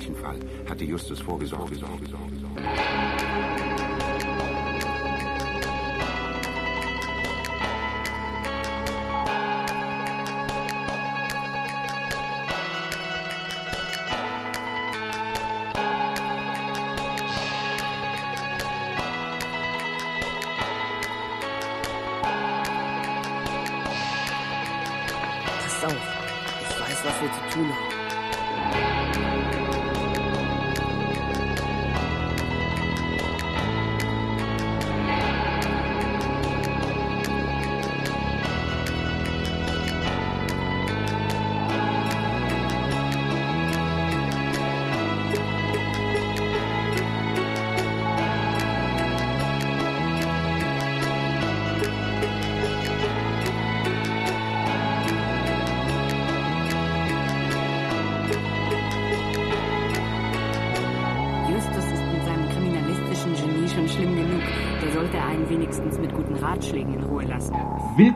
solchen Fall hatte Justus vorgesorgt. Sorge, Sorge, Sorge.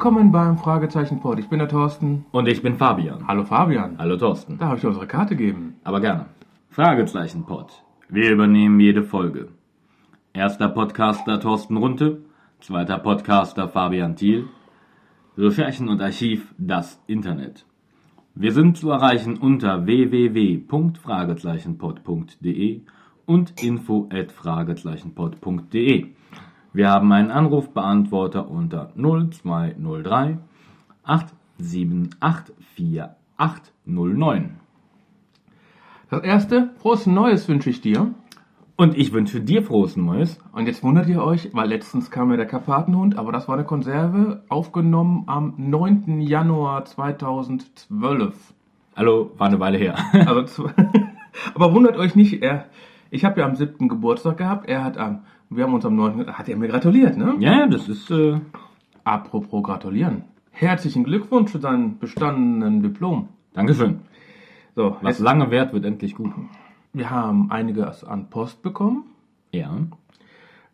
Willkommen beim Fragezeichen Pod. Ich bin der Thorsten. Und ich bin Fabian. Hallo Fabian. Hallo Thorsten. Da habe ich dir unsere Karte gegeben. Aber gerne. Fragezeichen Pod. Wir übernehmen jede Folge. Erster Podcaster Thorsten Runte, zweiter Podcaster Fabian Thiel. Recherchen und Archiv das Internet. Wir sind zu erreichen unter www.fragezeichenpod.de und info@fragezeichenpod.de. Wir haben einen Anrufbeantworter unter 0203 8784809. Das erste, frohes Neues wünsche ich dir. Und ich wünsche dir frohes Neues. Und jetzt wundert ihr euch, weil letztens kam ja der Karpatenhund, aber das war eine Konserve, aufgenommen am 9. Januar 2012. Hallo, war eine Weile her. Also, aber wundert euch nicht, er, ich habe ja am 7. Geburtstag gehabt, er hat am, wir haben uns am 9. hat er mir gratuliert, ne? ja, das ist, äh, Apropos gratulieren. Herzlichen Glückwunsch zu deinem bestandenen Diplom. Dankeschön. So, Was lange währt, wird endlich gut. wir haben einiges an Post bekommen. Ja.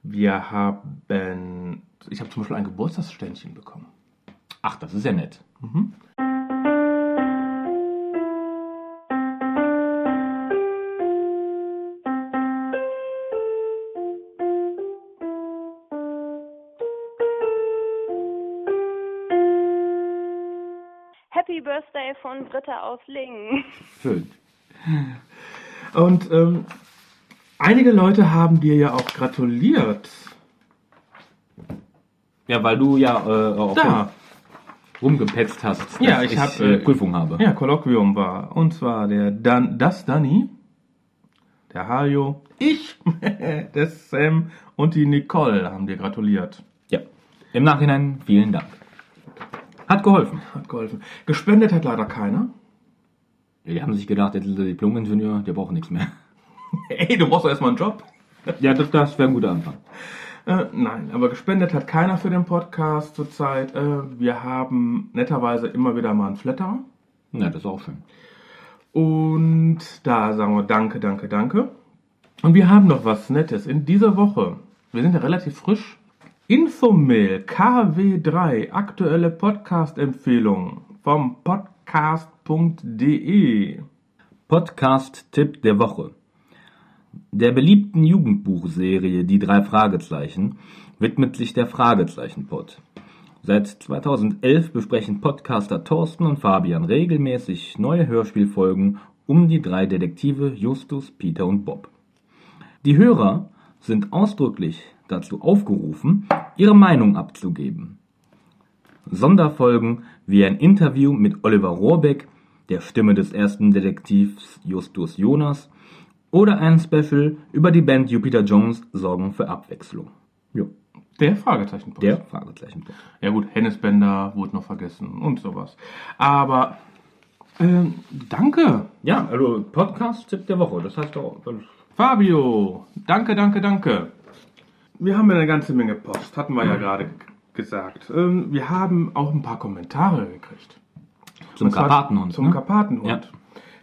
Wir haben, ich habe zum Beispiel ein Geburtstagsständchen bekommen. Ach, das ist ja nett. Happy Birthday von Britta aus Lingen. Schön. Und ähm, einige Leute haben dir ja auch gratuliert. Ja, weil du ja äh, auch Da. rumgepetzt hast, Ja, dass ich hab, äh, äh, Prüfung habe. Ja, Kolloquium war. Und zwar der Dan, das Danny, der Hajo, ich, der Sam und die Nicole haben dir gratuliert. ja. Im Nachhinein vielen Dank. Hat geholfen. Hat geholfen. Gespendet hat leider keiner. Die haben sich gedacht, der Diplom-Ingenieur, der braucht nichts mehr. Ey, du brauchst doch erstmal einen Job. Ja, das, das wäre ein guter Anfang. Äh, nein, aber gespendet hat keiner für den Podcast zurzeit. Äh, wir haben netterweise immer wieder mal einen Flatter. Ja, das ist auch schön. Und da sagen wir Danke, danke, danke. Und wir haben noch was Nettes. In dieser Woche, wir sind ja relativ frisch, Infomail KW3, aktuelle Podcast-Empfehlung vom podcast.de. Podcast-Tipp der Woche. Der beliebten Jugendbuchserie Die drei Fragezeichen widmet sich der Fragezeichen-Pod. Seit 2011 besprechen Podcaster Thorsten und Fabian regelmäßig neue Hörspielfolgen um die drei Detektive Justus, Peter und Bob. Die Hörer sind ausdrücklich dazu aufgerufen, ihre Meinung abzugeben. Sonderfolgen wie ein Interview mit Oliver Rohrbeck, der Stimme des ersten Detektivs Justus Jonas, oder ein Special über die Band Jupiter Jones sorgen für Abwechslung. Jo, Der Fragezeichen. der Fragezeichen. Ja gut, Hennesbender wurde noch vergessen und sowas. Aber ähm, danke, Ja, also Podcast-Tipp der Woche, das heißt doch. Fabio. Danke, danke, danke. Wir haben ja eine ganze Menge Post, hatten wir ja gerade g- gesagt. Ähm, wir haben auch ein paar Kommentare gekriegt. Zum Karpatenhund. Zum ne? Karpatenhund. Ja.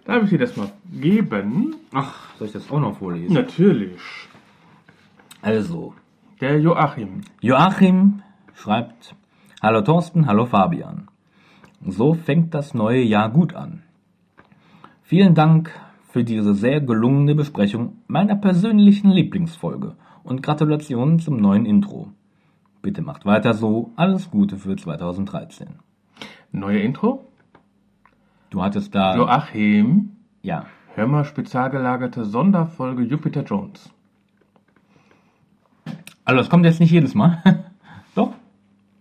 Darf ich dir das mal geben? Ach, soll ich das auch noch vorlesen? Natürlich. Also, Der Joachim. Joachim schreibt: Hallo Thorsten, hallo Fabian. So fängt das neue Jahr gut an. Vielen Dank für diese sehr gelungene Besprechung meiner persönlichen Lieblingsfolge und Gratulationen zum neuen Intro. Bitte macht weiter so. Alles Gute für 2013. Neue Intro? Du hattest da. Joachim, Ja. hör mal spezial gelagerte Sonderfolge Jupiter Jones. Also, das kommt jetzt nicht jedes Mal. Doch?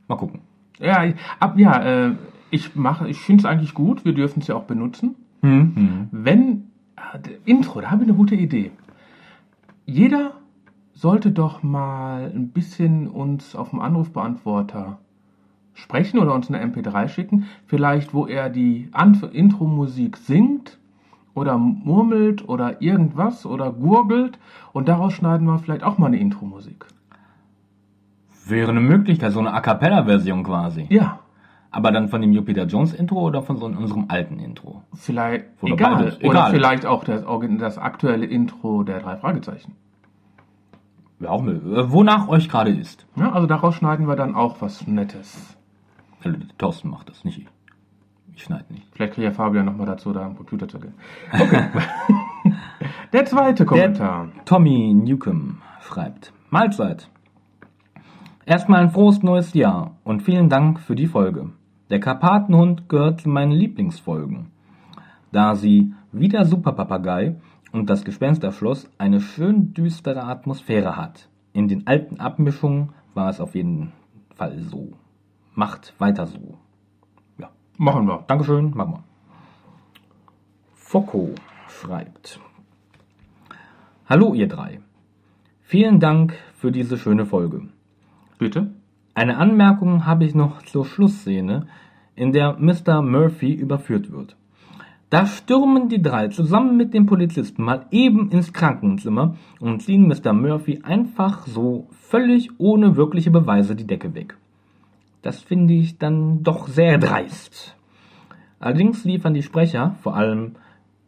Mal gucken. Ja, ich- ab, ja, äh, ich mache, ich finde es eigentlich gut. Wir dürfen es ja auch benutzen. Mhm. Wenn ah, d- Intro, da habe ich eine gute Idee. Jeder sollte doch mal ein bisschen uns auf dem Anrufbeantworter sprechen oder uns eine MP3 schicken. Vielleicht, wo er die Intro-Musik singt oder murmelt oder irgendwas oder gurgelt und daraus schneiden wir vielleicht auch mal eine Intro-Musik. Wäre eine Möglichkeit, so eine A Cappella-Version quasi. Ja, Aber dann von dem Jupiter Jones Intro oder von so unserem alten Intro? vielleicht Oder egal. beides, Oder egal. vielleicht auch das, das aktuelle Intro der drei Fragezeichen. Wäre auch möglich. Wonach euch gerade ist. Ja, also daraus schneiden wir dann auch was Nettes. Also, Thorsten macht das, nicht ich. Ich schneide nicht. Vielleicht kriegt ja Fabian nochmal dazu, da am Computer zu gehen. Okay. Der zweite Kommentar. Tommy Newcomb schreibt: Mahlzeit. Erstmal ein frohes neues Jahr und vielen Dank für die Folge. Der Karpatenhund gehört zu meinen Lieblingsfolgen, da sie wie der Superpapagei und das Gespensterschloss eine schön düstere Atmosphäre hat. In den alten Abmischungen war es auf jeden Fall so. Macht weiter so. Ja, Machen wir. Dankeschön, machen wir. Focco schreibt. Hallo ihr drei. Vielen Dank für diese schöne Folge. Bitte? Eine Anmerkung habe ich noch zur Schlussszene, in der Mr. Murphy überführt wird. Da stürmen die drei zusammen mit dem Polizisten mal eben ins Krankenzimmer und ziehen Mr. Murphy einfach so völlig ohne wirkliche Beweise die Decke weg. Das finde ich dann doch sehr dreist. Allerdings liefern die Sprecher, vor allem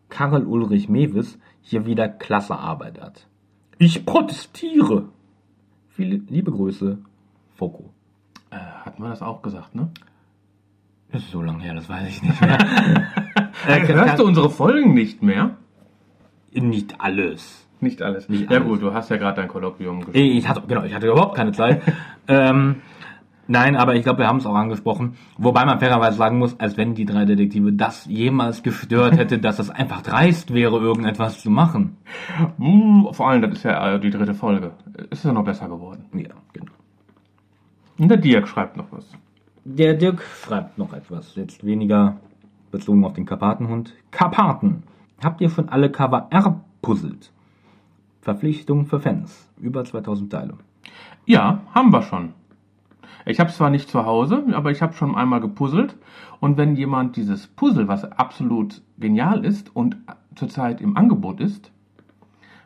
Karl Ulrich Mewis, hier wieder klasse Arbeit ab. Ich protestiere! Viele liebe Grüße, Foko. Äh, hatten wir das auch gesagt, ne? Das ist so lange her, das weiß ich nicht mehr. Äh, hörst du unsere Folgen nicht mehr? Nicht alles. Nicht alles. Nicht ja alles. gut, du hast ja gerade dein Kolloquium geschrieben. Ich hatte, genau, ich hatte überhaupt keine Zeit. ähm, nein, aber ich glaube, wir haben es auch angesprochen. Wobei man fairerweise sagen muss, als wenn die drei Detektive das jemals gestört hätte, dass es einfach dreist wäre, irgendetwas zu machen. Uh, vor allem, das ist ja äh, die dritte Folge. Ist ja noch besser geworden. Ja, genau. Und der Dirk schreibt noch was. Der Dirk schreibt noch etwas, jetzt weniger bezogen auf den Karpatenhund. Karpaten. Habt ihr schon alle Cover erpuzzelt? Verpflichtung für Fans. Über 2000 Teile. Ja, haben wir schon. Ich habe zwar nicht zu Hause, aber ich habe schon einmal gepuzzelt. Und wenn jemand dieses Puzzle, was absolut genial ist und zurzeit im Angebot ist,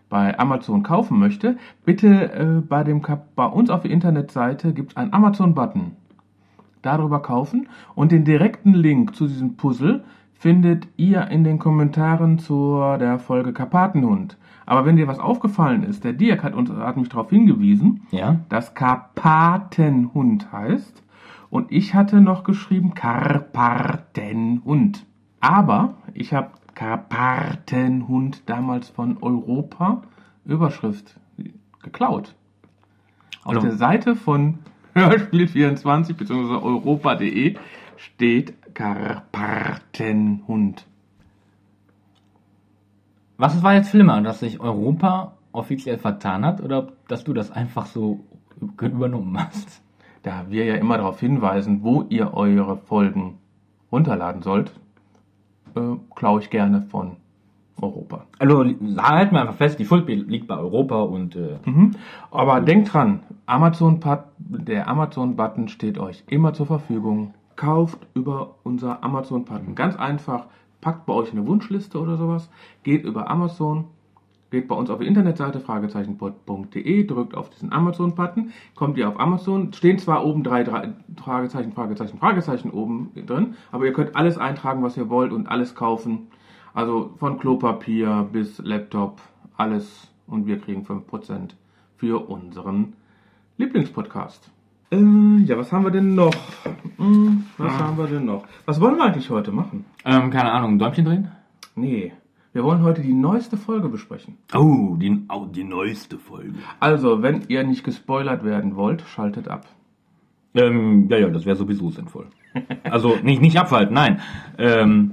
bei Amazon kaufen möchte, bitte äh, bei, dem bei uns auf der Internetseite gibt es einen Amazon-Button. Darüber kaufen und den direkten Link zu diesem Puzzle findet ihr in den Kommentaren zur der Folge Karpatenhund. Aber wenn dir was aufgefallen ist, der Dirk hat uns hat mich darauf hingewiesen, Ja? das Karpatenhund heißt. Und ich hatte noch geschrieben Karpatenhund. Aber ich habe Karpatenhund damals von Europa Überschrift geklaut. Auf Also- der Seite von Hörspiel24 bzw. europa.de steht Karpatenhund. Was war jetzt schlimmer, dass sich Europa offiziell vertan hat oder dass du das einfach so übernommen hast? Da wir ja immer darauf hinweisen, wo ihr eure Folgen runterladen sollt, äh, klaue ich gerne von Europa. Also halten wir einfach fest, die Schuld liegt bei Europa und äh, Mhm. Aber denkt dran, Amazon der Amazon-Button steht euch immer zur Verfügung. Kauft über unser Amazon-Button. Ganz einfach, packt bei euch eine Wunschliste oder sowas, geht über Amazon, geht bei uns auf die Internetseite fragezeichenpod.de, drückt auf diesen Amazon-Button, kommt ihr auf Amazon, stehen zwar oben drei, drei Fragezeichen, Fragezeichen, Fragezeichen oben drin, aber ihr könnt alles eintragen, was ihr wollt und alles kaufen. Also von Klopapier bis Laptop, alles und wir kriegen 5% für unseren Lieblingspodcast. Äh, ja, was haben wir denn noch? Hm, was haben wir denn noch? Was wollen wir eigentlich heute machen? ähm, keine Ahnung, ein Däumchen drehen? Nee, Wir wollen heute die neueste Folge besprechen. Oh, die, oh, die neueste Folge. Also, wenn ihr nicht gespoilert werden wollt, schaltet ab. Ähm, ja, ja, das wäre sowieso sinnvoll. Also nicht, nicht abschalten, nein. Ähm,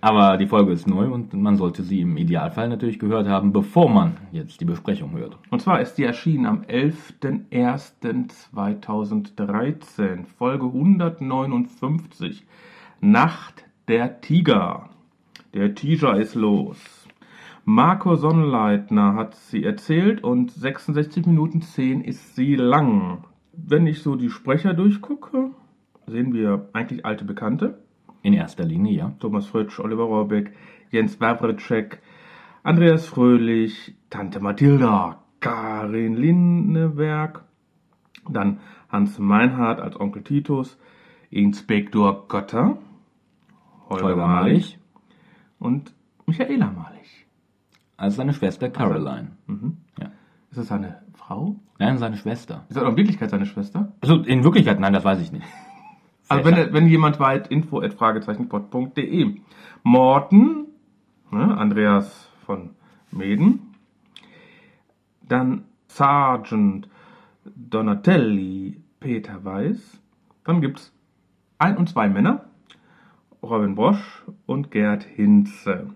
aber die Folge ist neu und man sollte sie im Idealfall natürlich gehört haben, bevor man jetzt die Besprechung hört. Und zwar ist die erschienen am 11.01.2013, Folge 159, Nacht der Tiger. Der Tiger ist los. Marco Sonnleitner hat sie erzählt und 66 Minuten 10 ist sie lang. Wenn ich so die Sprecher durchgucke, sehen wir eigentlich alte Bekannte. In erster Linie, ja. Thomas Fritsch, Oliver Rohrbeck, Jens Wawritschek, Andreas Fröhlich, Tante Mathilda, Karin Linneberg, dann Hans Meinhardt als Onkel Titus, Inspektor Gotter, Holger, Holger Malich und Michaela Malich. als seine Schwester Caroline. Ja. Ist das seine Frau? Nein, seine Schwester. Ist das auch in Wirklichkeit seine Schwester? Also in Wirklichkeit, nein, das weiß ich nicht. Also wenn, wenn jemand weit, info at fragezeichenpod.de. Morten, ne, Andreas von Meden. Dann Sergeant Donatelli, Peter Weiß. Dann gibt's ein und zwei Männer. Robin Bosch und Gerd Hinze.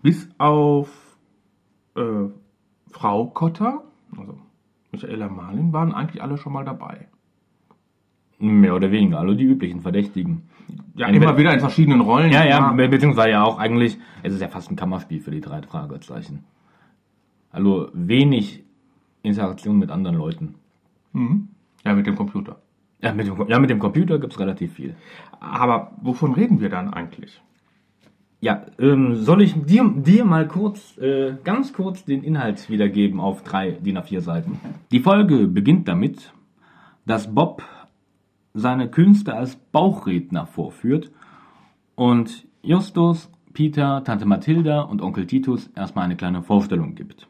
Bis auf äh, Frau Kotter, also Michaela Malin, waren eigentlich alle schon mal dabei. Mehr oder weniger, alle die üblichen Verdächtigen. Ja, Entweder- immer wieder in verschiedenen Rollen. Ja, ja, be- beziehungsweise ja auch eigentlich, es ist ja fast ein Kammerspiel für die drei Fragezeichen. Also wenig Interaktion mit anderen Leuten. Ja, mit dem Computer. Ja, mit dem, ja, mit dem Computer gibt's relativ viel. Aber wovon reden wir dann eigentlich? Ja, ähm, soll ich dir, dir mal kurz, äh, ganz kurz den Inhalt wiedergeben auf drei DIN A4 Seiten? Die Folge beginnt damit, dass Bob seine Künste als Bauchredner vorführt und Justus, Peter, Tante Mathilda und Onkel Titus erstmal eine kleine Vorstellung gibt.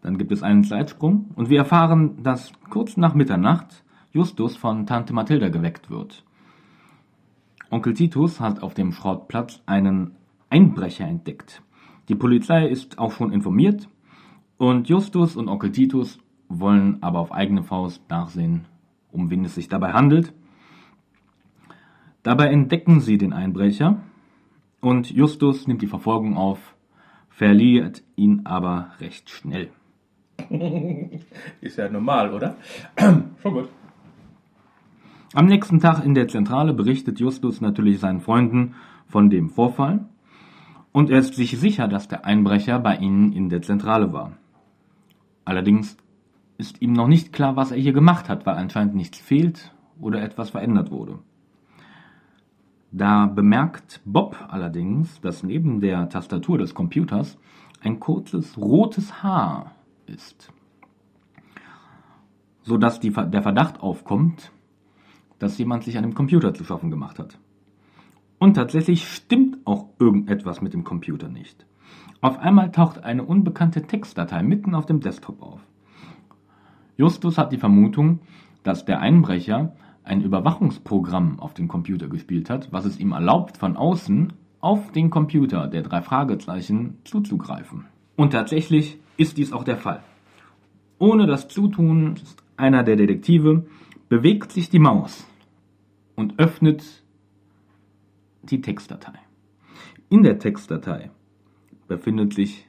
Dann gibt es einen Zeitsprung und wir erfahren, dass kurz nach Mitternacht Justus von Tante Mathilda geweckt wird. Onkel Titus hat auf dem Schrottplatz einen Einbrecher entdeckt. Die Polizei ist auch schon informiert und Justus und Onkel Titus wollen aber auf eigene Faust nachsehen, um wen es sich dabei handelt. Dabei entdecken sie den Einbrecher und Justus nimmt die Verfolgung auf, verliert ihn aber recht schnell. Ist ja normal, oder? Schon gut. Am nächsten Tag in der Zentrale berichtet Justus natürlich seinen Freunden von dem Vorfall und er ist sich sicher, dass der Einbrecher bei ihnen in der Zentrale war. Allerdings ist ihm noch nicht klar, was er hier gemacht hat, weil anscheinend nichts fehlt oder etwas verändert wurde. Da bemerkt Bob allerdings, dass neben der Tastatur des Computers ein kurzes rotes Haar ist, sodass die, der Verdacht aufkommt, dass jemand sich an dem Computer zu schaffen gemacht hat. Und tatsächlich stimmt auch irgendetwas mit dem Computer nicht. Auf einmal taucht eine unbekannte Textdatei mitten auf dem Desktop auf. Justus hat die Vermutung, dass der Einbrecher ein Überwachungsprogramm auf den Computer gespielt hat, was es ihm erlaubt, von außen auf den Computer der drei Fragezeichen zuzugreifen. Und tatsächlich ist dies auch der Fall. Ohne das Zutun einer der Detektive bewegt sich die Maus und öffnet die Textdatei. In der Textdatei befindet sich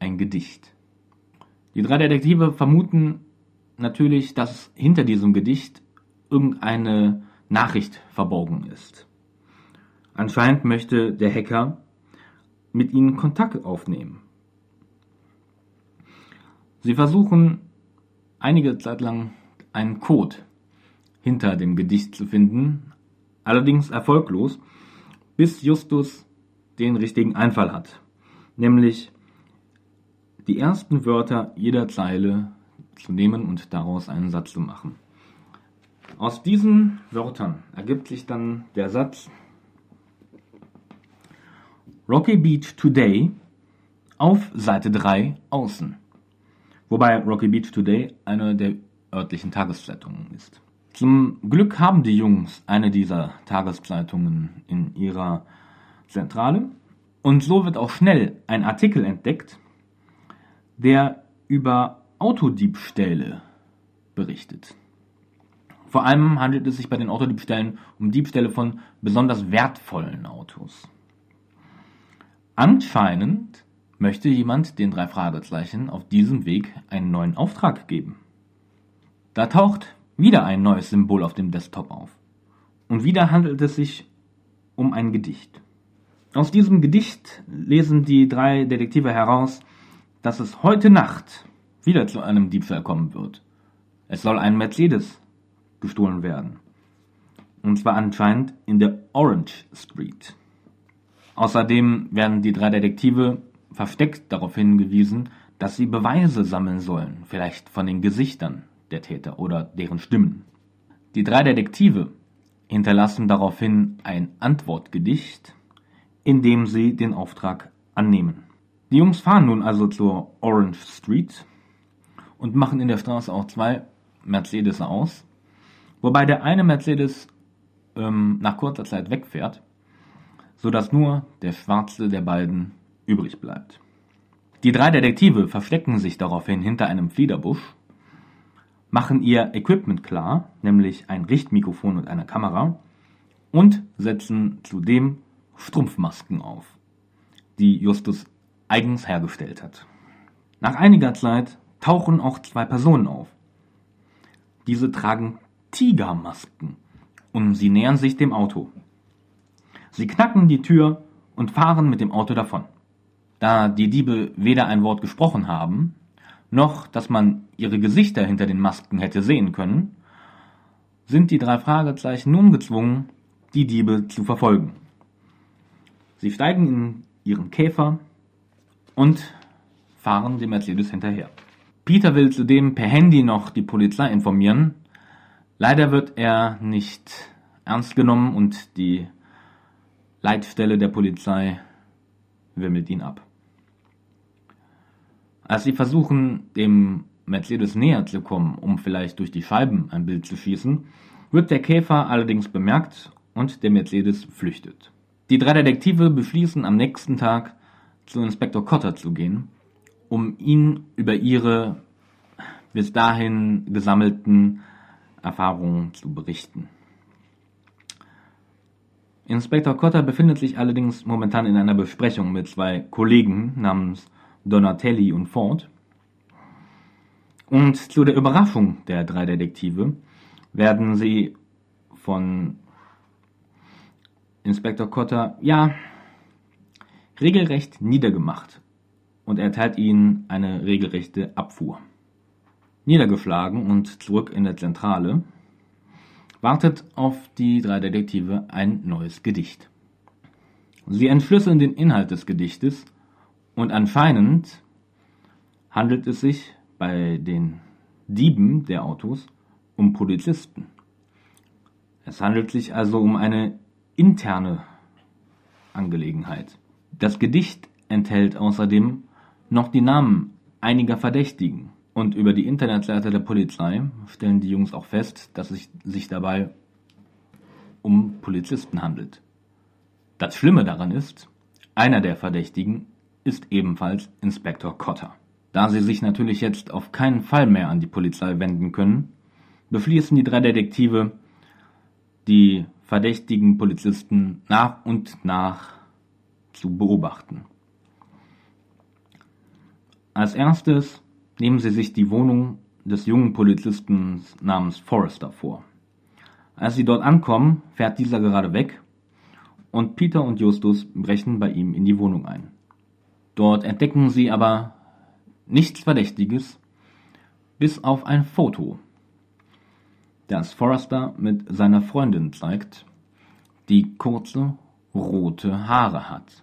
ein Gedicht. Die drei Detektive vermuten natürlich, dass hinter diesem Gedicht irgendeine Nachricht verborgen ist. Anscheinend möchte der Hacker mit ihnen Kontakt aufnehmen. Sie versuchen einige Zeit lang einen Code hinter dem Gedicht zu finden, allerdings erfolglos, bis Justus den richtigen Einfall hat, nämlich die ersten Wörter jeder Zeile zu nehmen und daraus einen Satz zu machen. Aus diesen Wörtern ergibt sich dann der Satz Rocky Beach Today auf Seite 3 außen. Wobei Rocky Beach Today eine der örtlichen Tageszeitungen ist. Zum Glück haben die Jungs eine dieser Tageszeitungen in ihrer Zentrale. Und so wird auch schnell ein Artikel entdeckt, der über Autodiebstähle berichtet. Vor allem handelt es sich bei den Autodiebstählen um Diebstähle von besonders wertvollen Autos. Anscheinend möchte jemand den drei Fragezeichen auf diesem Weg einen neuen Auftrag geben. Da taucht wieder ein neues Symbol auf dem Desktop auf. Und wieder handelt es sich um ein Gedicht. Aus diesem Gedicht lesen die drei Detektive heraus, dass es heute Nacht wieder zu einem Diebstahl kommen wird. Es soll ein Mercedes gestohlen werden. Und zwar anscheinend in der Orange Street. Außerdem werden die drei Detektive versteckt darauf hingewiesen, dass sie Beweise sammeln sollen, vielleicht von den Gesichtern der Täter oder deren Stimmen. Die drei Detektive hinterlassen daraufhin ein Antwortgedicht, in dem sie den Auftrag annehmen. Die Jungs fahren nun also zur Orange Street und machen in der Straße auch zwei Mercedes aus, wobei der eine Mercedes ähm, nach kurzer Zeit wegfährt, sodass nur der schwarze der beiden übrig bleibt. Die drei Detektive verstecken sich daraufhin hinter einem Fliederbusch, machen ihr Equipment klar, nämlich ein Richtmikrofon und eine Kamera, und setzen zudem Strumpfmasken auf, die Justus eigens hergestellt hat. Nach einiger Zeit tauchen auch zwei Personen auf. Diese tragen Tigermasken und sie nähern sich dem Auto. Sie knacken die Tür und fahren mit dem Auto davon. Da die Diebe weder ein Wort gesprochen haben, noch dass man ihre Gesichter hinter den Masken hätte sehen können, sind die drei Fragezeichen nun gezwungen, die Diebe zu verfolgen. Sie steigen in ihren Käfer und fahren dem Mercedes hinterher. Peter will zudem per Handy noch die Polizei informieren. Leider wird er nicht ernst genommen und die Leitstelle der Polizei wimmelt ihn ab. Als sie versuchen, dem Mercedes näher zu kommen, um vielleicht durch die Scheiben ein Bild zu schießen, wird der Käfer allerdings bemerkt und der Mercedes flüchtet. Die drei Detektive beschließen am nächsten Tag zu Inspektor Cotter zu gehen, um ihn über ihre bis dahin gesammelten Erfahrungen zu berichten. Inspektor Cotter befindet sich allerdings momentan in einer Besprechung mit zwei Kollegen namens Donatelli und Ford. Und zu der Überraschung der drei Detektive werden sie von Inspektor Cotter, ja, regelrecht niedergemacht und erteilt ihnen eine regelrechte Abfuhr. Niedergeschlagen und zurück in der Zentrale wartet auf die drei Detektive ein neues Gedicht. Sie entschlüsseln den Inhalt des Gedichtes und anscheinend handelt es sich bei den Dieben der Autos um Polizisten. Es handelt sich also um eine interne Angelegenheit. Das Gedicht enthält außerdem noch die Namen einiger Verdächtigen. Und über die Internetseite der Polizei stellen die Jungs auch fest, dass es sich dabei um Polizisten handelt. Das Schlimme daran ist, einer der Verdächtigen ist ebenfalls Inspektor Cotter. Da sie sich natürlich jetzt auf keinen Fall mehr an die Polizei wenden können, beschließen die drei Detektive, die verdächtigen Polizisten nach und nach zu beobachten. Als erstes nehmen sie sich die Wohnung des jungen Polizisten namens Forrester vor. Als sie dort ankommen, fährt dieser gerade weg und Peter und Justus brechen bei ihm in die Wohnung ein. Dort entdecken sie aber nichts Verdächtiges, bis auf ein Foto, das Forrester mit seiner Freundin zeigt, die kurze rote Haare hat.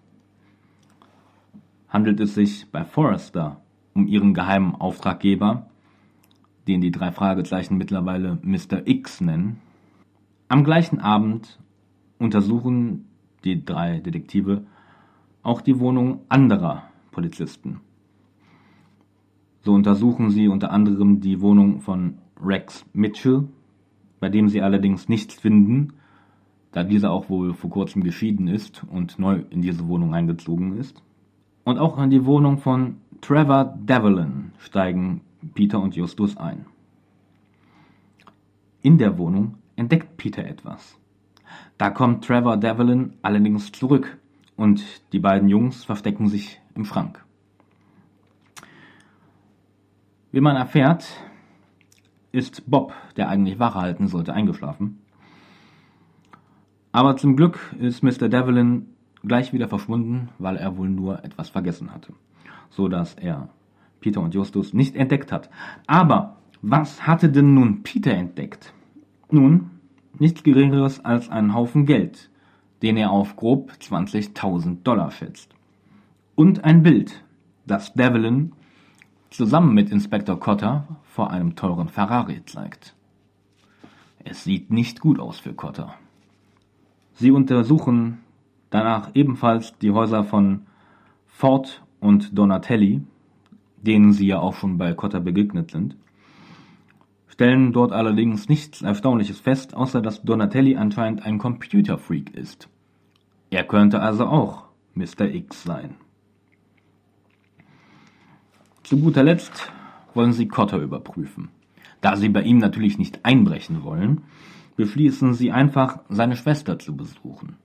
Handelt es sich bei Forrester um ihren geheimen Auftraggeber, den die drei Fragezeichen mittlerweile Mr. X nennen? Am gleichen Abend untersuchen die drei Detektive auch die Wohnung anderer Polizisten. So untersuchen sie unter anderem die Wohnung von Rex Mitchell, bei dem sie allerdings nichts finden, da dieser auch wohl vor kurzem geschieden ist und neu in diese Wohnung eingezogen ist. Und auch in die Wohnung von Trevor Devlin steigen Peter und Justus ein. In der Wohnung entdeckt Peter etwas. Da kommt Trevor Devlin allerdings zurück und die beiden Jungs verstecken sich im Schrank. Wie man erfährt, ist Bob, der eigentlich Wache halten sollte, eingeschlafen. Aber zum Glück ist Mr. Devlin gleich wieder verschwunden, weil er wohl nur etwas vergessen hatte, so dass er Peter und Justus nicht entdeckt hat. Aber was hatte denn nun Peter entdeckt? Nun, nichts Geringeres als einen Haufen Geld, den er auf grob 20.000 Dollar schätzt. Und ein Bild, das Devlin zusammen mit Inspektor Cotter vor einem teuren Ferrari zeigt. Es sieht nicht gut aus für Cotter. Sie untersuchen danach ebenfalls die Häuser von Ford und Donatelli, denen sie ja auch schon bei Cotter begegnet sind, stellen dort allerdings nichts Erstaunliches fest, außer dass Donatelli anscheinend ein Computerfreak ist. Er könnte also auch Mr. X sein. Zu guter Letzt wollen sie Cotter überprüfen. Da sie bei ihm natürlich nicht einbrechen wollen, beschließen sie einfach, seine Schwester zu besuchen.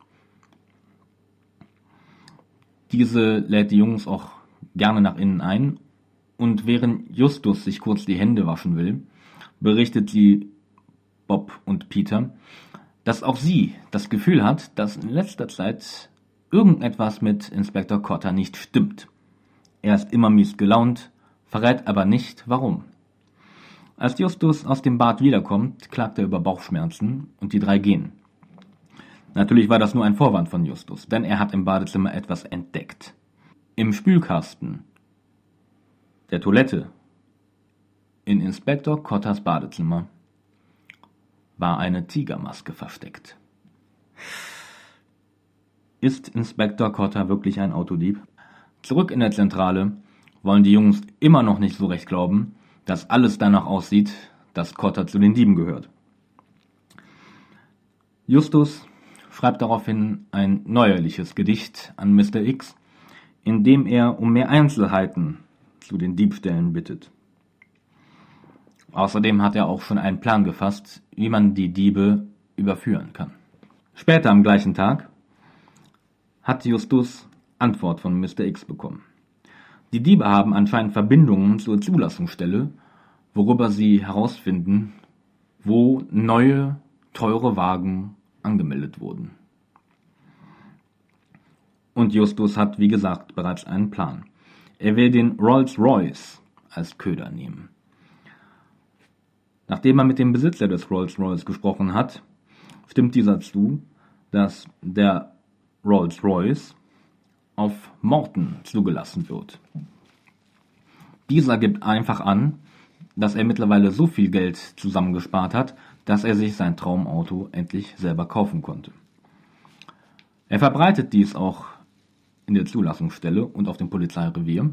Diese lädt die Jungs auch gerne nach innen ein und während Justus sich kurz die Hände waschen will, berichtet sie Bob und Peter, dass auch sie das Gefühl hat, dass in letzter Zeit irgendetwas mit Inspektor Cotter nicht stimmt. Er ist immer mies gelaunt, verrät aber nicht, warum. Als Justus aus dem Bad wiederkommt, klagt er über Bauchschmerzen und die drei gehen. Natürlich war das nur ein Vorwand von Justus, denn er hat im Badezimmer etwas entdeckt. Im Spülkasten der Toilette in Inspektor Cotters Badezimmer war eine Tigermaske versteckt. Ist Inspektor Cotter wirklich ein Autodieb? Zurück in der Zentrale wollen die Jungs immer noch nicht so recht glauben, dass alles danach aussieht, dass Cotter zu den Dieben gehört. Justus schreibt daraufhin ein neuerliches Gedicht an Mr. X, in dem er um mehr Einzelheiten zu den Diebstählen bittet. Außerdem hat er auch schon einen Plan gefasst, wie man die Diebe überführen kann. Später am gleichen Tag hat Justus Antwort von Mr. X bekommen. Die Diebe haben anscheinend Verbindungen zur Zulassungsstelle, worüber sie herausfinden, wo neue, teure Wagen angemeldet wurden. Und Justus hat, wie gesagt, bereits einen Plan. Er will den Rolls-Royce als Köder nehmen. Nachdem er mit dem Besitzer des Rolls-Royce gesprochen hat, stimmt dieser zu, dass der Rolls-Royce auf Morton zugelassen wird. Dieser gibt einfach an, dass er mittlerweile so viel Geld zusammengespart hat, dass er sich sein Traumauto endlich selber kaufen konnte. Er verbreitet dies auch in der Zulassungsstelle und auf dem Polizeirevier,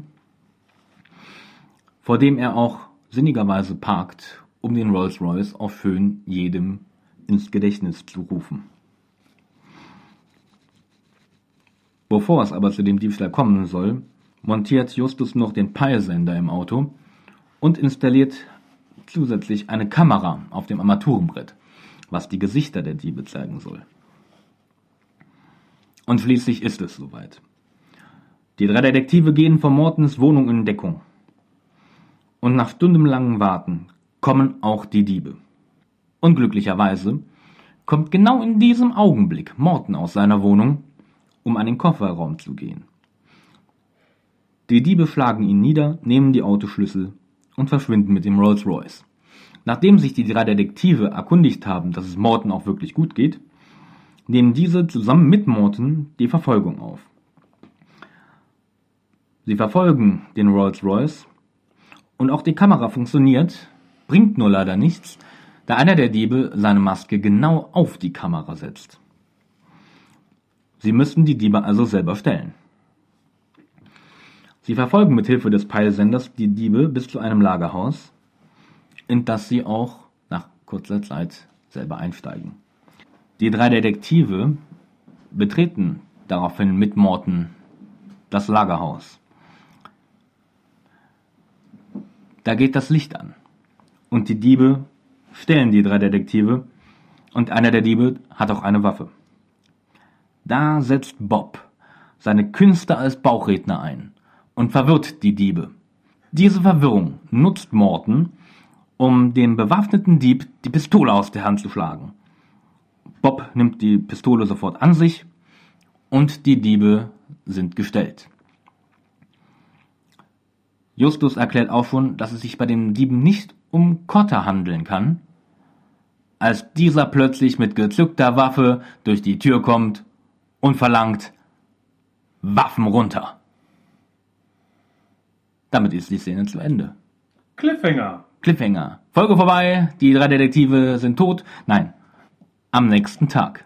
vor dem er auch sinnigerweise parkt, um den Rolls-Royce auf schön jedem ins Gedächtnis zu rufen. Bevor es aber zu dem Diebstahl kommen soll, montiert Justus noch den Peilsender im Auto und installiert zusätzlich eine Kamera auf dem Armaturenbrett, was die Gesichter der Diebe zeigen soll. Und schließlich ist es soweit. Die drei Detektive gehen vor Mortens Wohnung in Deckung. Und nach stundenlangem Warten kommen auch die Diebe. Unglücklicherweise kommt genau in diesem Augenblick Morten aus seiner Wohnung um an den Kofferraum zu gehen. Die Diebe schlagen ihn nieder, nehmen die Autoschlüssel und verschwinden mit dem Rolls Royce. Nachdem sich die drei Detektive erkundigt haben, dass es Morton auch wirklich gut geht, nehmen diese zusammen mit Morton die Verfolgung auf. Sie verfolgen den Rolls Royce und auch die Kamera funktioniert, bringt nur leider nichts, da einer der Diebe seine Maske genau auf die Kamera setzt. Sie müssen die Diebe also selber stellen. Sie verfolgen mit Hilfe des Peilsenders die Diebe bis zu einem Lagerhaus, in das sie auch nach kurzer Zeit selber einsteigen. Die drei Detektive betreten daraufhin mit Morton das Lagerhaus. Da geht das Licht an und die Diebe stellen die drei Detektive und einer der Diebe hat auch eine Waffe. Da setzt Bob seine Künste als Bauchredner ein und verwirrt die Diebe. Diese Verwirrung nutzt Morton, um dem bewaffneten Dieb die Pistole aus der Hand zu schlagen. Bob nimmt die Pistole sofort an sich und die Diebe sind gestellt. Justus erklärt auch schon, dass es sich bei den Dieben nicht um Cotter handeln kann, als dieser plötzlich mit gezückter Waffe durch die Tür kommt und verlangt Waffen runter. Damit ist die Szene zu Ende. Cliffhanger. Cliffhanger. Folge vorbei, die drei Detektive sind tot. Nein, am nächsten Tag.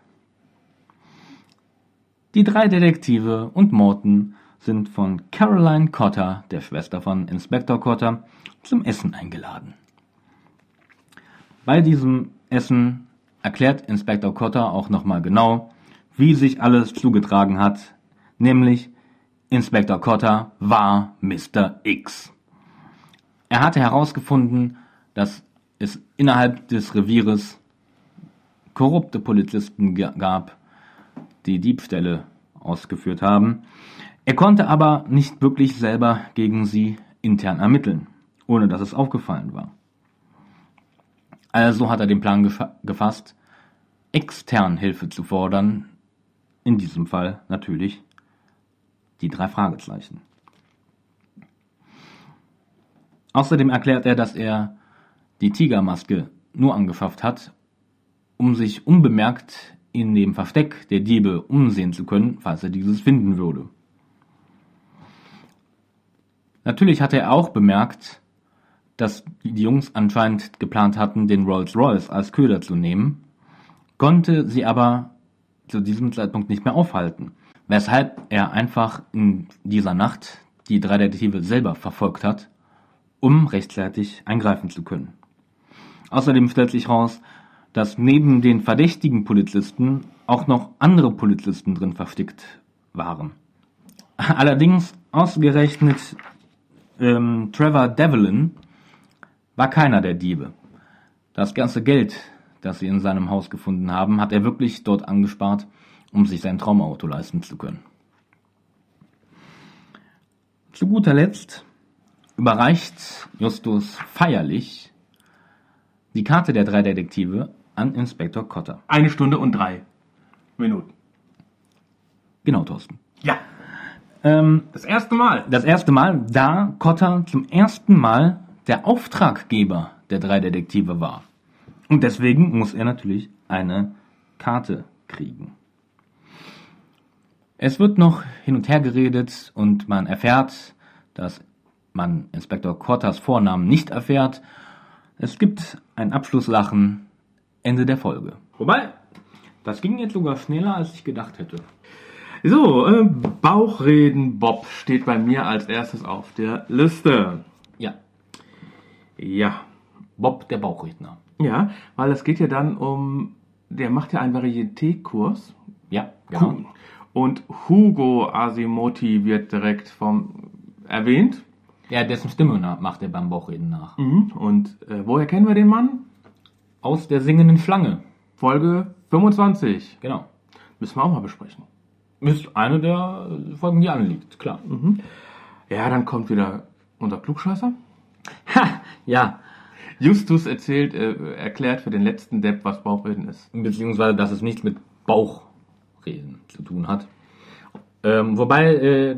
Die drei Detektive und Morton sind von Caroline Cotter, der Schwester von Inspektor Cotter, zum Essen eingeladen. Bei diesem Essen erklärt Inspektor Cotter auch nochmal genau, wie sich alles zugetragen hat, nämlich Inspektor Cotter war Mr. X. Er hatte herausgefunden, dass es innerhalb des Revieres korrupte Polizisten gab, die Diebstähle ausgeführt haben. Er konnte aber nicht wirklich selber gegen sie intern ermitteln, ohne dass es aufgefallen war. Also hat er den Plan gefasst, extern Hilfe zu fordern, in diesem Fall natürlich die drei Fragezeichen. Außerdem erklärt er, dass er die Tigermaske nur angeschafft hat, um sich unbemerkt in dem Versteck der Diebe umsehen zu können, falls er dieses finden würde. Natürlich hatte er auch bemerkt, dass die Jungs anscheinend geplant hatten, den Rolls-Royce als Köder zu nehmen, konnte sie aber zu diesem Zeitpunkt nicht mehr aufhalten, weshalb er einfach in dieser Nacht die drei Detektive selber verfolgt hat, um rechtzeitig eingreifen zu können. Außerdem stellt sich heraus, dass neben den verdächtigen Polizisten auch noch andere Polizisten drin versteckt waren. Allerdings ausgerechnet ähm, Trevor Devlin war keiner der Diebe. Das ganze Geld, das sie in seinem Haus gefunden haben, hat er wirklich dort angespart, um sich sein Traumauto leisten zu können. Zu guter Letzt überreicht Justus feierlich die Karte der drei Detektive an Inspektor Cotter. Eine Stunde und drei Minuten. Genau, Thorsten. Ja. Ähm, Das erste Mal. das erste Mal, da Cotter zum ersten Mal der Auftraggeber der drei Detektive war. Und deswegen muss er natürlich eine Karte kriegen. Es wird noch hin und her geredet und man erfährt, dass man Inspektor Cotters Vornamen nicht erfährt. Es gibt ein Abschlusslachen, Ende der Folge. Wobei, das ging jetzt sogar schneller, als ich gedacht hätte. So, äh, Bauchreden Bob steht bei mir als erstes auf der Liste. Ja, Ja. Bob der Bauchredner. Ja, weil es geht ja dann um, der macht ja einen Varieté-Kurs. Ja, genau. Und Hugo Asimoti wird direkt vom erwähnt. Ja, dessen Stimme macht er beim Bauchreden nach. Mhm. Und äh, woher kennen wir den Mann? Aus der singenden Schlange. Folge 25. Genau. Müssen wir auch mal besprechen. Ist eine der Folgen, die anliegt, klar. Ja, dann kommt wieder unser Klugscheißer. Ha, ja. Justus erzählt, äh, erklärt für den letzten Depp, was Bauchreden ist. Beziehungsweise, dass es nichts mit Bauchreden zu tun hat. Ähm, wobei äh,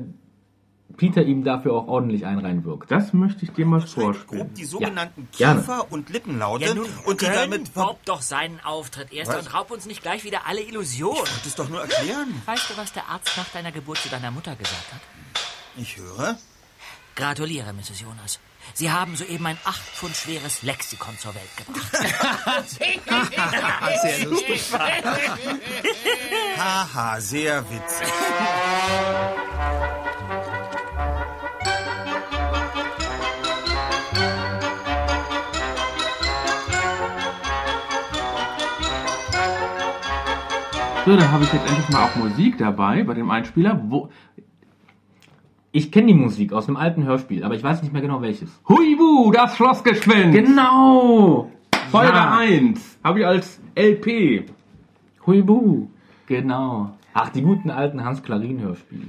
Peter ihm dafür auch ordentlich ein reinwirkt. Das möchte ich dir mal vorspielen. grob die sogenannten gerne. Kiefer- und Lippenlaute Ja, nun und die damit Bob doch seinen Auftritt erst Was? und raub uns nicht gleich wieder alle Illusionen. das doch nur erklären. Weißt du, was der Arzt nach deiner Geburt zu deiner Mutter gesagt hat? Ich höre. Gratuliere, Mrs. Jonas. Sie haben soeben ein acht Pfund schweres Lexikon zur Welt gebracht. Sehr lustig. Haha, sehr witzig. So, dann habe ich jetzt endlich mal auch Musik dabei bei dem Einspieler. Wo, Ich kenne die Musik aus dem alten Hörspiel, aber ich weiß nicht mehr genau welches. Huibu, das Schlossgespenst. Genau! Folge Ja. 1. Habe ich als LP. Huibu. Genau. Ach, die guten alten Hans-Klarin-Hörspiele.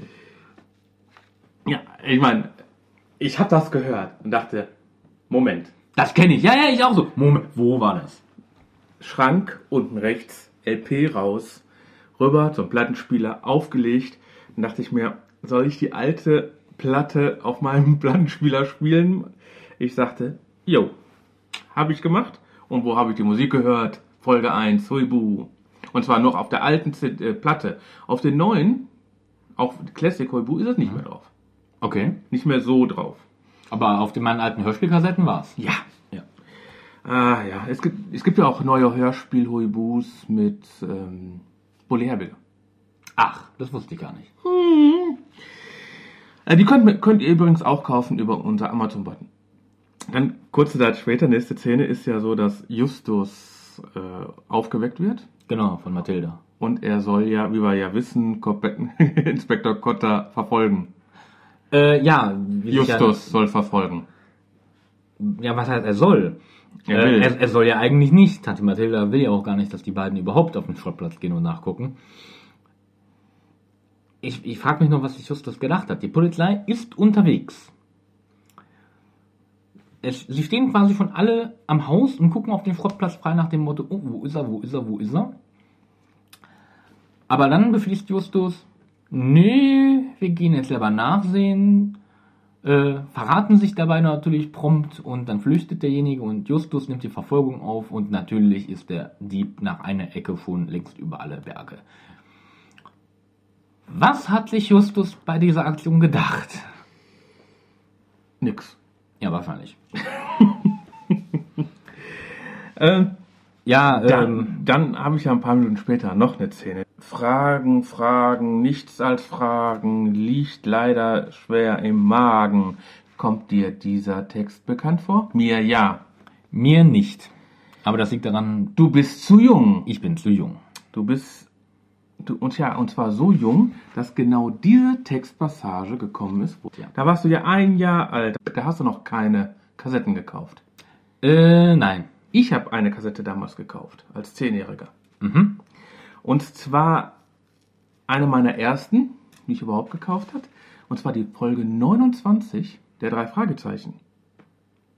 Ja, ich meine, ich habe das gehört und dachte, Moment. Das kenne ich. Ja, ja, ich auch so. Moment, wo war das? Schrank unten rechts, LP raus, rüber zum Plattenspieler, aufgelegt. Dann dachte ich mir, soll ich die alte Platte auf meinem Plattenspieler spielen? Ich sagte, jo, habe ich gemacht. Und wo habe ich die Musik gehört? Folge 1, Huibu. Und zwar noch auf der alten Z äh, Platte. Auf den neuen, auf Classic Huibu, ist es nicht mehr drauf. Okay. Nicht mehr so drauf. Aber auf den meinen alten Hörspielkassetten war's. Ja. Ja. Ah ja, es gibt, es gibt ja auch neue Hörspiel-Huibus mit ähm, Bully Herbig. Ach, das wusste ich gar nicht. Äh, die könnt, könnt ihr übrigens auch kaufen über unser Amazon-Button. Dann kurze Zeit später, nächste Szene ist ja so, dass Justus äh, aufgeweckt wird. Genau, von Mathilda. Und er soll ja, wie wir ja wissen, Inspektor Cotter verfolgen. Äh, ja. Justus soll verfolgen. Ja, ja, was heißt, er soll? Er will. Äh, er, er soll ja eigentlich nicht. Tante Mathilda will ja auch gar nicht, dass die beiden überhaupt auf den Schrottplatz gehen und nachgucken. Ich, ich frage mich noch, was sich Justus gedacht hat. Die Polizei ist unterwegs. Es, sie stehen quasi schon alle am Haus und gucken auf den Schrottplatz frei nach dem Motto, oh, wo ist er, wo ist er, wo ist er? Aber dann beschließt Justus, nee, wir gehen jetzt selber nachsehen, äh, verraten sich dabei natürlich prompt und dann flüchtet derjenige und Justus nimmt die Verfolgung auf und natürlich ist der Dieb nach einer Ecke schon längst über alle Berge. Was hat sich Justus bei dieser Aktion gedacht? Nix. Ja, wahrscheinlich. Äh, Ja, dann ähm, dann habe ich ja ein paar Minuten später noch eine Szene. Fragen, Fragen, nichts als Fragen, liegt leider schwer im Magen. Kommt dir dieser Text bekannt vor? Mir ja. mir nicht. Aber das liegt daran, Du bist zu jung. ich bin zu jung. Du bist und ja und zwar so jung, dass genau diese Textpassage gekommen ist. Da warst du ja ein Jahr alt. Da hast du noch keine Kassetten gekauft. Äh, nein. Ich habe eine Kassette damals gekauft als Zehnjähriger. Mhm. Und zwar eine meiner ersten, die ich überhaupt gekauft hat. Und zwar die Folge 29 der drei Fragezeichen.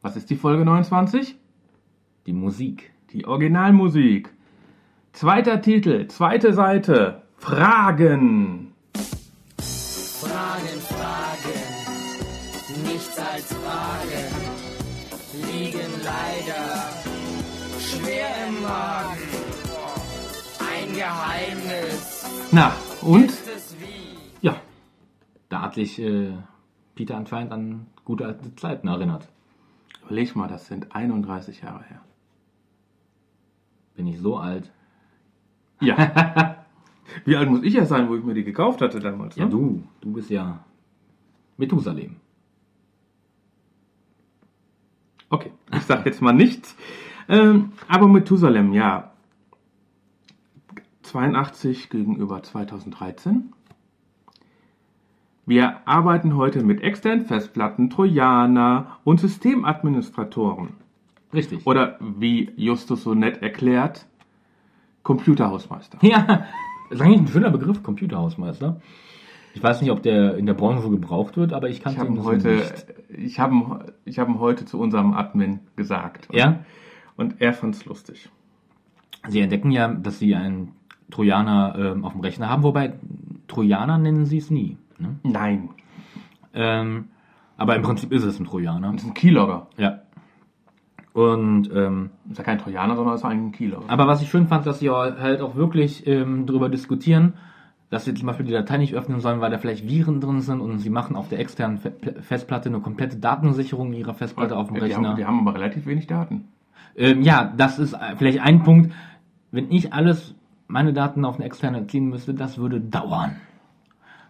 Was ist die Folge 29? Die Musik. Die Originalmusik. Zweiter Titel, zweite Seite. Fragen. Fragen, Fragen, nichts als Fragen, liegen leider schwer im Magen. Ein Geheimnis Na, und? ist es wie. Ja. Da hat sich äh, Peter anscheinend an gute alte Zeiten erinnert. Überleg mal, das sind 31 Jahre her. Bin ich so alt? Ja. Wie alt muss ich ja sein, wo ich mir die gekauft hatte damals? Ja, ne? du. Du bist ja Methusalem. Okay, ich sag jetzt mal nichts. Ähm, aber Methusalem, ja. 82 gegenüber 2013. Wir arbeiten heute mit externen Festplatten, Trojaner und Systemadministratoren. Richtig. Oder wie Justus so nett erklärt, Computerhausmeister. Ja, das ist eigentlich ein schöner Begriff, Computerhausmeister. Ich weiß nicht, ob der in der Branche gebraucht wird, aber ich Ich kannte habe ihn heute, nicht. ich habe ich ihn heute zu unserem Admin gesagt. Und, Ja? Und er fand's lustig. Sie entdecken ja, dass sie einen Trojaner ähm, auf dem Rechner haben, wobei Trojaner nennen sie es nie. Ne? Nein, Ähm, aber im Prinzip ist es ein Trojaner. das ist ein Keylogger. Ja. Und ähm, ist ja kein Trojaner, sondern ist eigentlich ein Keylogger. Aber was ich schön fand, dass sie halt auch wirklich ähm, darüber diskutieren, dass sie zum Beispiel die Datei nicht öffnen sollen, weil da vielleicht Viren drin sind und sie machen auf der externen Fe Festplatte eine komplette Datensicherung ihrer Festplatte auf dem die, Rechner. haben, die haben aber relativ wenig Daten. Ähm, ja, das ist vielleicht ein Punkt. Wenn ich alles, meine Daten auf eine externe ziehen müsste, das würde dauern.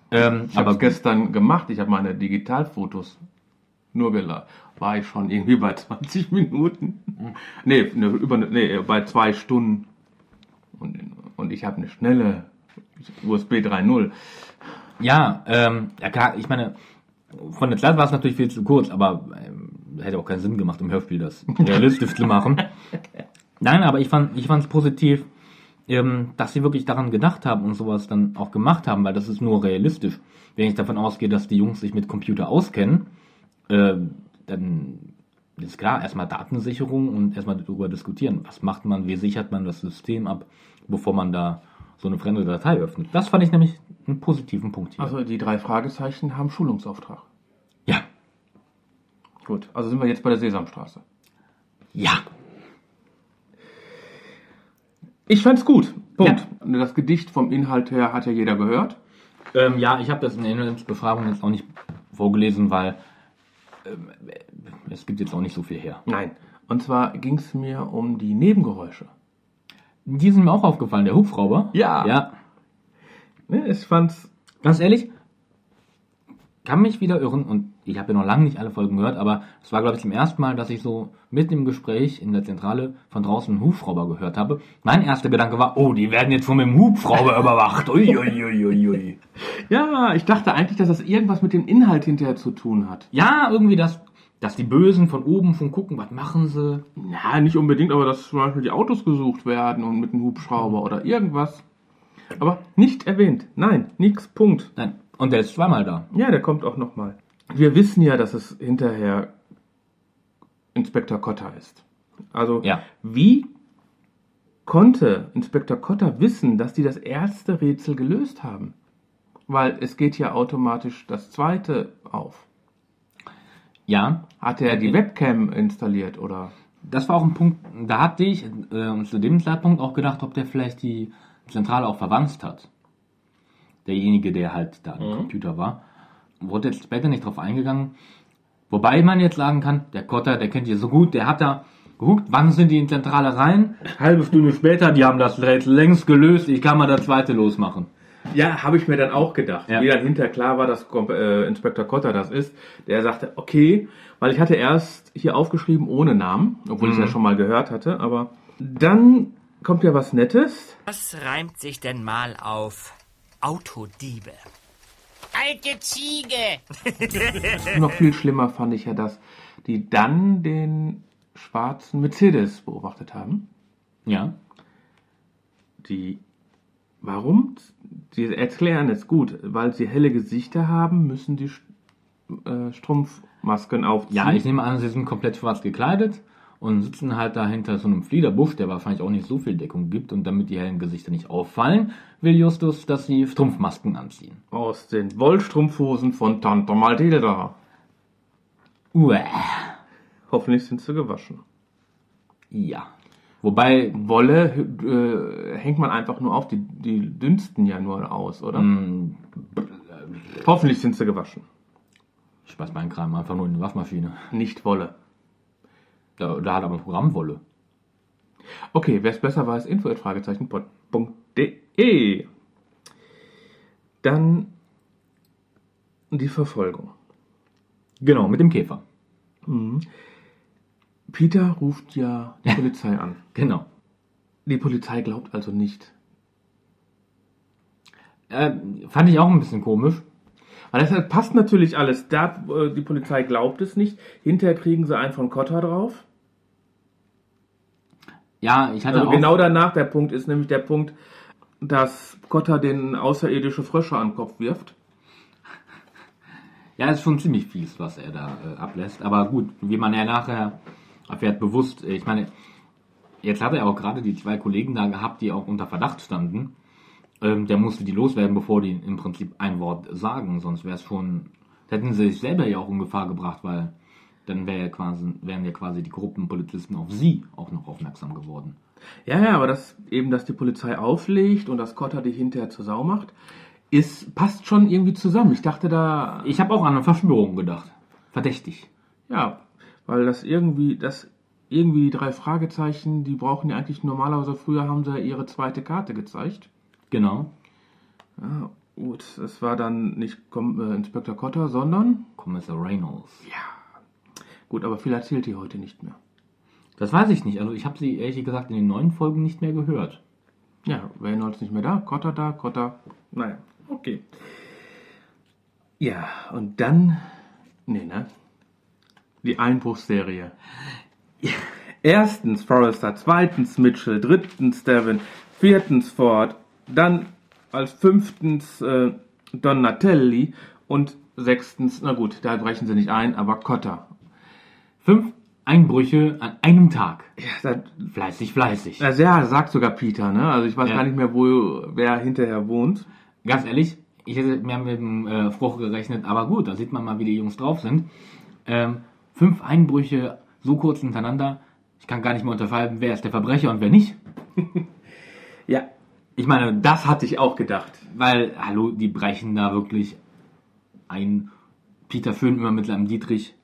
Ähm, Ich habe gestern gemacht. Ich habe meine Digitalfotos nur geladen. War ich schon irgendwie bei 20 Minuten? Nee, ne, über, ne, nee bei zwei Stunden. Und, und ich habe eine schnelle USB 3.0. Ja, ähm, ja klar, ich meine, von der Zeit war es natürlich viel zu kurz, aber ähm, hätte auch keinen Sinn gemacht, im Hörspiel das realistisch zu machen. Nein, aber ich fand ich fand es positiv, ähm, dass sie wirklich daran gedacht haben und sowas dann auch gemacht haben, weil das ist nur realistisch. Wenn ich davon ausgehe, dass die Jungs sich mit Computer auskennen, äh, dann ist klar, erstmal Datensicherung und erstmal darüber diskutieren. Was macht man, wie sichert man das System ab, bevor man da so eine fremde Datei öffnet. Das fand ich nämlich einen positiven Punkt hier. Also die drei Fragezeichen haben Schulungsauftrag. ja, Gut, also sind wir jetzt bei der Sesamstraße. ja, Ich fand's gut. Punkt. Das Gedicht vom Inhalt her hat ja jeder gehört. Ähm, ja, ich habe das in der Inhaltsbefragung jetzt auch nicht vorgelesen, weil ähm, es gibt jetzt auch nicht so viel her. Nein. Und zwar ging's mir um die Nebengeräusche. Die sind mir auch aufgefallen, der Hubschrauber. Ja. Ja, Ne, Ich fand's. ganz ehrlich, kann mich wieder irren und ich habe ja noch lange nicht alle Folgen gehört, aber es war, glaube ich, zum ersten Mal, dass ich so mitten im Gespräch in der Zentrale von draußen einen Hubschrauber gehört habe. Mein erster Gedanke war, oh, die werden jetzt von dem Hubschrauber überwacht. Ui, ui, ui, ui. Ja, ich dachte eigentlich, dass das irgendwas mit dem Inhalt hinterher zu tun hat. Ja, irgendwie das, dass die Bösen von oben von gucken, was machen sie. Ja, nicht unbedingt, aber dass zum Beispiel die Autos gesucht werden und mit einem Hubschrauber oder irgendwas. Aber nicht erwähnt. Nein, nix, Punkt. Nein, und der ist zweimal da. Ja, der kommt auch nochmal. Wir wissen ja, dass es hinterher Inspektor Cotter ist. Also, Ja. wie konnte Inspektor Cotter wissen, dass die das erste Rätsel gelöst haben? Weil es geht ja automatisch das zweite auf. Ja, Hat er die Webcam installiert oder? das war auch ein Punkt, da hatte ich äh, zu dem Zeitpunkt auch gedacht, ob der vielleicht die Zentrale auch verwandt hat. Derjenige, der halt da am Computer war. Wurde jetzt später nicht drauf eingegangen. Wobei man jetzt sagen kann, der Kotter, der kennt ihr so gut, der hat da geguckt, wann sind die in die Zentrale rein? Halbe Stunde später, die haben das Rätsel längst gelöst, ich kann mal das zweite losmachen. Ja, habe ich mir dann auch gedacht. Ja. Wie dann hinterher klar war, dass äh, Inspektor Cotter das ist, der sagte, okay, weil ich hatte erst hier aufgeschrieben ohne Namen, obwohl ich es ja schon mal gehört hatte, aber dann kommt ja was Nettes. Was reimt sich denn mal auf Autodiebe? Alte Ziege! Noch viel schlimmer fand ich ja, dass die dann den schwarzen Mercedes beobachtet haben. Ja. Die, warum? Sie erklären es gut, weil sie helle Gesichter haben, müssen die St- äh, Strumpfmasken aufziehen. Ja, ich nehme an, sie sind komplett schwarz gekleidet und sitzen halt da hinter so einem Fliederbusch, der wahrscheinlich auch nicht so viel Deckung gibt. Und damit die hellen Gesichter nicht auffallen, will Justus, dass sie Strumpfmasken anziehen. Aus den Wollstrumpfhosen von Tante Mathilda. Uäh. Hoffentlich sind sie gewaschen. Ja. Wobei, Wolle äh, hängt man einfach nur auf, die, die dünsten ja nur aus, oder? mh, Hoffentlich sind sie gewaschen. ich schmeiß meinen Kram einfach nur in die Waschmaschine. Nicht Wolle. Da, da hat aber ein Programmwolle. Okay, wer es besser weiß, info fragezeichenpod.de. Dann die Verfolgung. Genau, mit dem Käfer. Peter ruft ja die Polizei an. Genau. Die Polizei glaubt also nicht. Äh, fand ich auch ein bisschen komisch. Weil das passt natürlich alles. Da, äh, die Polizei glaubt es nicht. Hinterher kriegen sie einen von Cotta drauf. Ja, ich hatte Also auch... genau danach der Punkt ist nämlich der Punkt, dass Cotta den außerirdische Frösche an den Kopf wirft. Ja, ist schon ziemlich fies, was er da äh, ablässt. Aber gut, wie man ja nachher erfährt, bewusst. äh, Ich meine, jetzt hat er auch gerade die zwei Kollegen da gehabt, die auch unter Verdacht standen. Ähm, der musste die loswerden, bevor die im Prinzip ein Wort sagen. Sonst wäre es schon, hätten sie sich selber ja auch in Gefahr gebracht, weil dann wäre ja quasi, wären ja quasi die Gruppenpolizisten auf sie auch noch aufmerksam geworden. Ja, ja, aber das eben, dass die Polizei auflegt und dass Cotta die hinterher zur Sau macht, ist, passt schon irgendwie zusammen. Ich dachte da, Ich habe auch an eine Verschwörung gedacht. Verdächtig. ja, weil das irgendwie, das irgendwie die drei Fragezeichen, die brauchen ja eigentlich normalerweise, früher haben sie ja ihre zweite Karte gezeigt. Genau. Ja, gut, es war dann nicht Kom äh, Inspektor Cotta, sondern, Kommissar Reynolds. Gut, aber viel erzählt die heute nicht mehr. Das weiß ich nicht. Also ich habe sie ehrlich gesagt in den neuen Folgen nicht mehr gehört. Ja, Reynolds nicht mehr da, Cotter da, Cotter. Naja, okay. Ja, und dann. Nee, ne? Die Einbruchsserie. Erstens Forrester, zweitens Mitchell, drittens Devin, viertens Ford, dann als fünftens äh, Donatelli und sechstens, na gut, da brechen sie nicht ein, aber Cotter. Einbrüche an einem Tag. Ja, das, Fleißig, fleißig. also ja, sagt sogar Peter, ne? Also ich weiß Ja. gar nicht mehr, wo wer hinterher wohnt. Ganz ehrlich, ich hätte mehr mit dem äh, Spruch gerechnet, aber gut, da sieht man mal, wie die Jungs drauf sind. Ähm, fünf Einbrüche so kurz hintereinander, ich kann gar nicht mehr unterscheiden, wer ist der Verbrecher und wer nicht. Ja, Ich meine, das hatte ich auch gedacht. weil, hallo, die brechen da wirklich ein. Peter Föhn immer mit seinem Dietrich.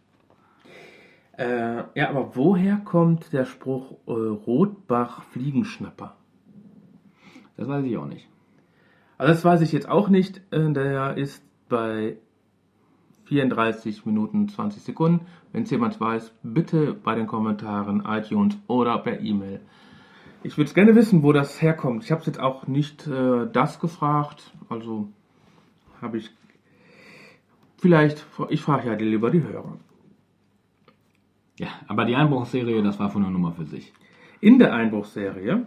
Äh, ja, aber woher kommt der Spruch äh, Rotbach Fliegenschnapper? Das weiß ich auch nicht. Also das weiß ich jetzt auch nicht. Äh, der ist bei 34 Minuten 20 Sekunden. Wenn es jemand weiß, bitte bei den Kommentaren, iTunes oder per E-Mail. Ich würde gerne wissen, wo das herkommt. Ich habe jetzt auch nicht äh, das gefragt. Also habe ich vielleicht, ich frage ja lieber die Hörer. Ja, aber die Einbruchsserie, das war von einer Nummer für sich. In der Einbruchserie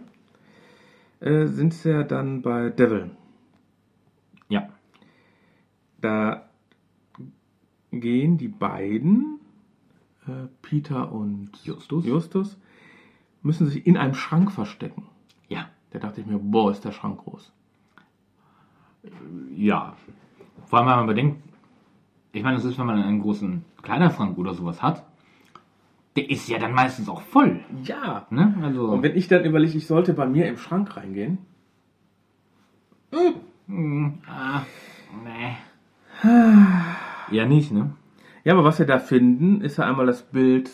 äh, sind sie ja dann bei Devil. Ja. Da gehen die beiden, äh, Peter und Justus? Justus, müssen sich in einem Schrank verstecken. Ja. Da dachte ich mir, boah, ist der Schrank groß. Ja. Vor allem, wenn man bedenkt, ich meine, das ist, wenn man einen großen Kleiderschrank oder sowas hat, der ist ja dann meistens auch voll. Ja. Ne? Also, Und wenn ich dann überlege, ich sollte bei mir im Schrank reingehen, ah, nee. Ja, nicht, ne? ja, aber was wir da finden, ist ja einmal das Bild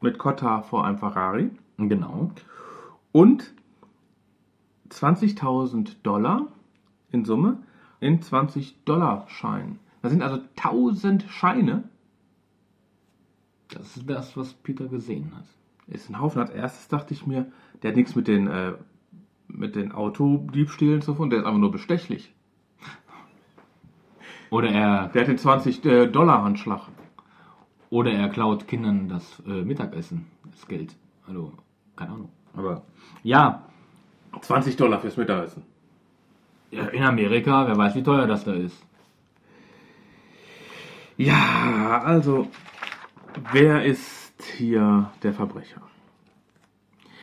mit Cotta vor einem Ferrari Genau. und 20.000 Dollar in Summe in 20 Dollar Scheinen. Das sind also 1000 Scheine. Das ist das, was Peter gesehen hat. Ist ein Haufen. Als erstes dachte ich mir, der hat nichts mit den, äh, mit den Autodiebstählen zu tun, der ist einfach nur bestechlich. Oder er, Der hat den 20 äh, oder er klaut Kindern das äh, Mittagessen, das Geld. Also, keine Ahnung. Aber ja, 20 Dollar fürs Mittagessen. ja, in Amerika, wer weiß, wie teuer das da ist. Ja, also, wer ist hier der Verbrecher?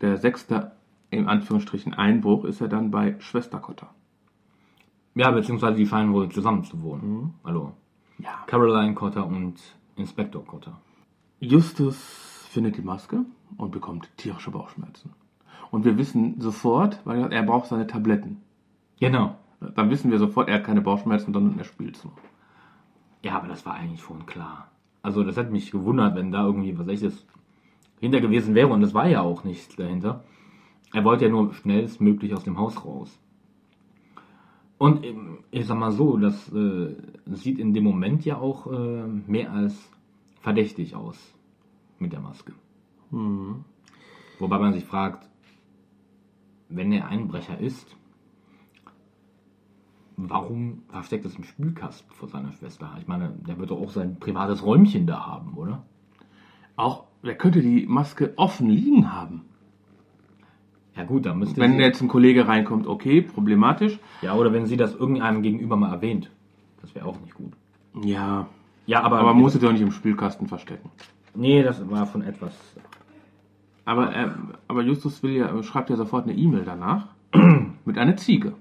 Der sechste, in Anführungsstrichen, Einbruch ist er dann bei Schwester Cotta. Ja, beziehungsweise die fallen wohl zusammen zu wohnen. Also, Ja. Caroline Cotter und Inspektor Cotter. Justus findet die Maske und bekommt tierische Bauchschmerzen. Und wir wissen sofort, weil er braucht seine Tabletten. Genau. Dann wissen wir sofort, er hat keine Bauchschmerzen, sondern er spielt so. Ja, aber das war eigentlich schon klar. Also, das hätte mich gewundert, wenn da irgendwie was echtes hinter gewesen wäre. Und das war ja auch nichts dahinter. Er wollte ja nur schnellstmöglich aus dem Haus raus. Und ähm, ich sag mal so, das äh, sieht in dem Moment ja auch äh, mehr als verdächtig aus mit der Maske. Wobei man sich fragt, wenn er Einbrecher ist, warum versteckt es im Spülkasten vor seiner Schwester? Ich meine, der wird doch auch sein privates Räumchen da haben, oder? Auch, wer könnte die Maske offen liegen haben? Ja gut, da müsste Wenn sie, jetzt ein Kollege reinkommt, okay, problematisch. ja oder wenn sie das irgendeinem gegenüber mal erwähnt, das wäre auch nicht gut. Ja, Ja, aber aber man muss es doch nicht im Spülkasten verstecken. nee, das war von etwas. Aber, äh, aber Justus will ja, schreibt ja sofort eine E-Mail danach mit einer Ziege.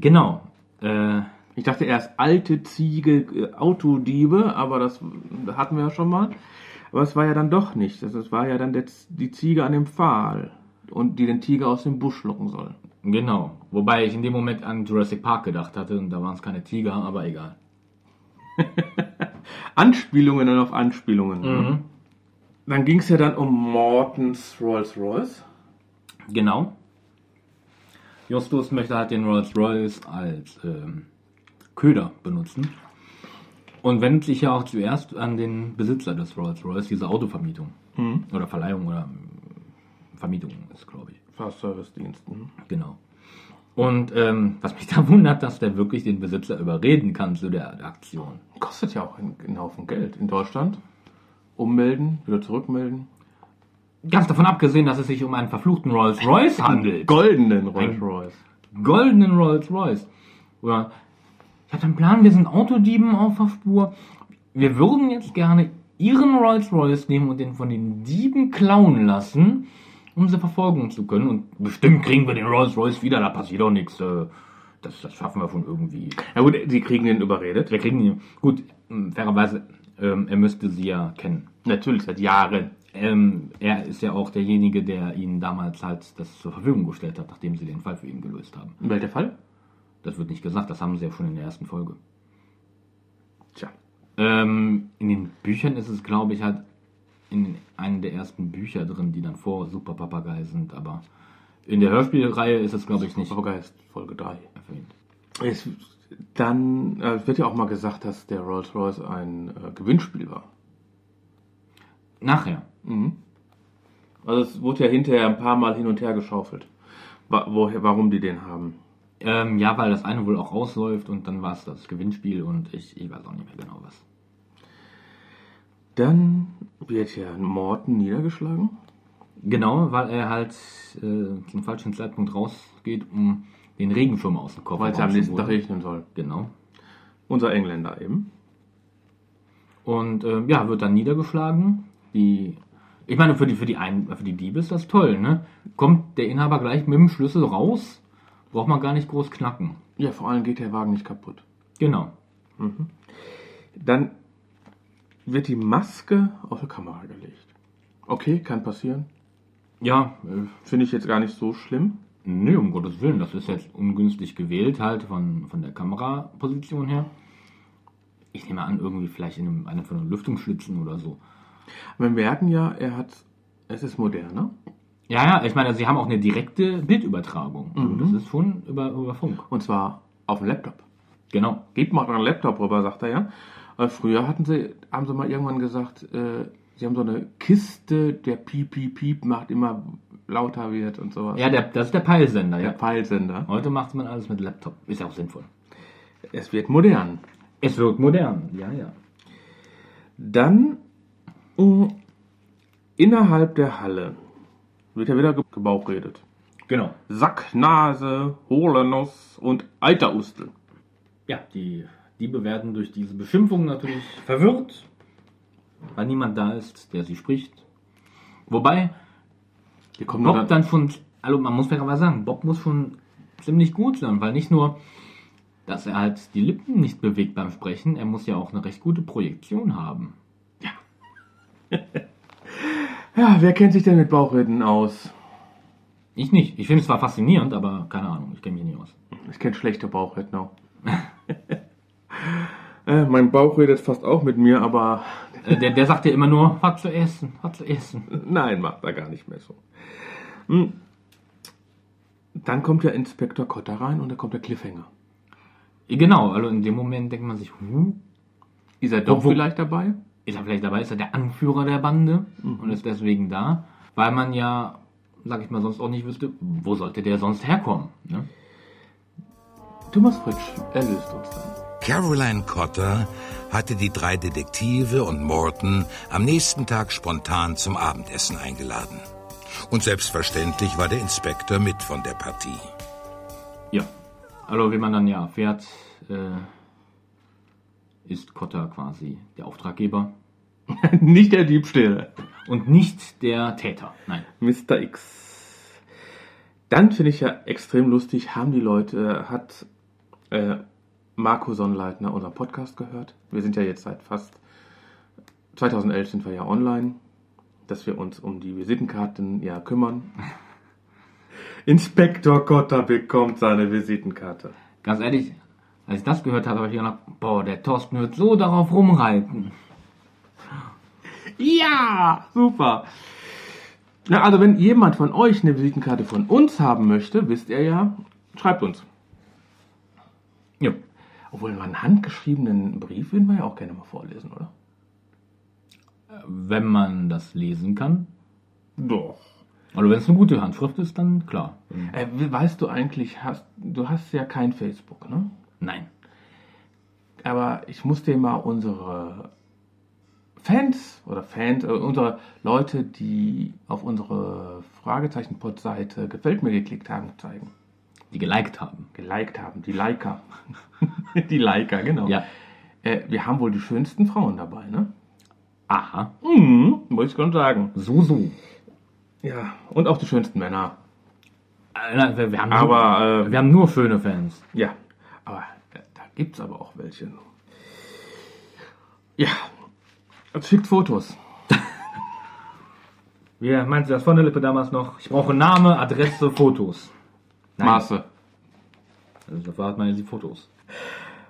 Genau. Äh, Ich dachte erst alte Ziege, äh, Autodiebe, aber das hatten wir ja schon mal. Aber es war ja dann doch nicht. Das das war ja dann der, die Ziege an dem Pfahl und die den Tiger aus dem Busch locken soll. genau. Wobei ich in dem Moment an Jurassic Park gedacht hatte und da waren es keine Tiger, aber egal. Anspielungen dann auf Anspielungen. Mhm. ne? Dann ging es ja dann um Mortens Rolls Royce. Genau. Justus möchte halt den Rolls Royce als ähm, Köder benutzen. Und wendet sich ja auch zuerst an den Besitzer des Rolls Royce, diese Autovermietung. Oder Verleihung oder ähm, Vermietung ist, glaube ich. Fahrservice-Diensten. Genau. Und ähm, was mich da wundert, dass der wirklich den Besitzer überreden kann zu der Aktion. Kostet ja auch einen, einen Haufen Geld. In Deutschland ummelden, wieder zurückmelden. Ganz davon abgesehen, dass es sich um einen verfluchten Rolls Royce handelt. Goldenen Rolls Royce. goldenen Rolls Royce. Oder ich habe einen Plan, wir sind Autodieben auf der Spur. Wir würden jetzt gerne Ihren Rolls Royce nehmen und den von den Dieben klauen lassen, um sie verfolgen zu können. Und bestimmt kriegen wir den Rolls Royce wieder, da passiert doch nichts. äh, Das, das schaffen wir schon irgendwie. Ja gut, sie kriegen den überredet. Wir kriegen ihn. Gut, ähm, fairerweise, ähm, er müsste sie ja kennen. Natürlich, seit Jahren. Ähm, er ist ja auch derjenige, der ihnen damals halt das zur Verfügung gestellt hat, nachdem sie den Fall für ihn gelöst haben. Welcher Fall? Das wird nicht gesagt, das haben sie ja schon in der ersten Folge. Tja. Ähm, in den Büchern ist es, glaube ich, halt in einem der ersten Bücher drin, die dann vor Super Papagei sind, aber in der Hörspielreihe ist es, glaube ich, nicht Papagei Folge 3. erwähnt. Es, dann äh, wird ja auch mal gesagt, dass der Rolls Royce ein äh, Gewinnspiel war. Nachher. Also es wurde ja hinterher ein paar Mal hin und her geschaufelt. Wa woher, warum die den haben. Ähm, ja, weil das eine wohl auch rausläuft und dann war es das Gewinnspiel und ich, ich weiß auch nicht mehr genau was. Dann wird ja Morten niedergeschlagen. Genau, weil er halt äh, zum falschen Zeitpunkt rausgeht, um den Regenschirm aus dem Koffer Weil es ja am nächsten Tag regnen soll. Genau. Unser Engländer eben. Und äh, ja, wird dann niedergeschlagen. Die, ich meine, für die, für, die Ein für die Diebe ist das toll, ne? Kommt der Inhaber gleich mit dem Schlüssel raus, braucht man gar nicht groß knacken. Ja, vor allem geht der Wagen nicht kaputt. Genau. Dann wird die Maske auf die Kamera gelegt. Okay, kann passieren. Ja, äh, Finde ich jetzt gar nicht so schlimm. nee, um Gottes Willen, das ist jetzt ungünstig gewählt, halt von, von der Kameraposition her. Ich nehme an, irgendwie vielleicht in einem, einer von den Lüftungsschlitzen oder so. Wir merken ja, er hat, es ist moderner. Ja, ja, ich meine, sie haben auch eine direkte Bildübertragung. Also das ist schon über, über Funk. Und zwar auf dem Laptop. Genau. Gebt mal euren Laptop rüber, sagt er ja. Äh, früher hatten sie, haben sie mal irgendwann gesagt, äh, sie haben so eine Kiste, der Piep, Piep, Piep macht immer lauter wird und sowas. Ja, der, das ist der Peilsender, der ja. Peilsender. Heute macht man alles mit Laptop. Ist ja auch sinnvoll. Es wird modern. Es wird modern, ja, ja. Dann innerhalb der Halle wird ja wieder ge- gebauchredet. Genau. Sack, Nase, hohle Nuss und Eiterustel. Ja, die Diebe werden durch diese Beschimpfung natürlich verwirrt, weil niemand da ist, der sie spricht. Wobei Hier kommt Bob dann, dann schon, also man muss fairerweise sagen, Bob muss schon ziemlich gut sein, weil nicht nur, dass er halt die Lippen nicht bewegt beim Sprechen, er muss ja auch eine recht gute Projektion haben. Ja, wer kennt sich denn mit Bauchreden aus? Ich nicht. Ich finde es zwar faszinierend, aber keine Ahnung, ich kenne mich nicht aus. Ich kenne schlechte Bauchredner. äh, mein Bauch redet fast auch mit mir, aber Äh, der, der sagt ja immer nur, was zu essen, was zu essen. nein, macht er gar nicht mehr so. Hm. Dann kommt ja Inspektor Kotter rein und dann kommt der Cliffhanger. Genau, also in dem Moment denkt man sich, huh, Ist er doch Wo- wo- vielleicht dabei? Ist er vielleicht dabei, ist er der Anführer der Bande und ist deswegen da, weil man ja, sag ich mal, sonst auch nicht wüsste, wo sollte der sonst herkommen. Ne? Thomas Fritsch erlöst uns dann. Caroline Cotter hatte die drei Detektive und Morton am nächsten Tag spontan zum Abendessen eingeladen. Und selbstverständlich war der Inspektor mit von der Partie. Ja, also wie man dann ja erfährt, äh, ist Cotter quasi der Auftraggeber nicht der Diebstähle. und nicht der Täter. Nein. Mr. X. Dann finde ich ja extrem lustig, haben die Leute, hat äh, Marco Sonnleitner unseren Podcast gehört. Wir sind ja jetzt seit fast 2011 sind wir ja online, dass wir uns um die Visitenkarten ja kümmern. Inspektor Kotter bekommt seine Visitenkarte. Ganz ehrlich, als ich das gehört habe, habe ich gedacht, boah, der Thorsten wird so darauf rumreiten. Ja, super. Na, also wenn jemand von euch eine Visitenkarte von uns haben möchte, wisst ihr ja, schreibt uns. Ja. Obwohl einen handgeschriebenen Brief würden wir ja auch gerne mal vorlesen, oder? Wenn man das lesen kann. Doch. Oder wenn es eine gute Handschrift ist, dann klar. Äh, weißt du eigentlich, hast, du hast ja kein Facebook, ne? Nein. Aber ich muss dir mal unsere Fans oder Fans, äh, unsere Leute, die auf unsere Fragezeichen-Pod-Seite gefällt mir geklickt haben, zeigen. Die geliked haben. Geliked haben, die Liker. die Liker, genau. Ja. Äh, wir haben wohl die schönsten Frauen dabei, ne? Aha. Mhm, muss ich schon sagen. So, so. Ja, und auch die schönsten Männer. Äh, wir, wir, haben Aber, nur, äh, wir haben nur schöne Fans. Ja, aber da, da gibt's aber auch welche. Ja, also schickt Fotos. Wie meinte das von der Lippe damals noch? Ich brauche Name, Adresse, Fotos. Nein. Maße. Also dafür hat man ja die Fotos.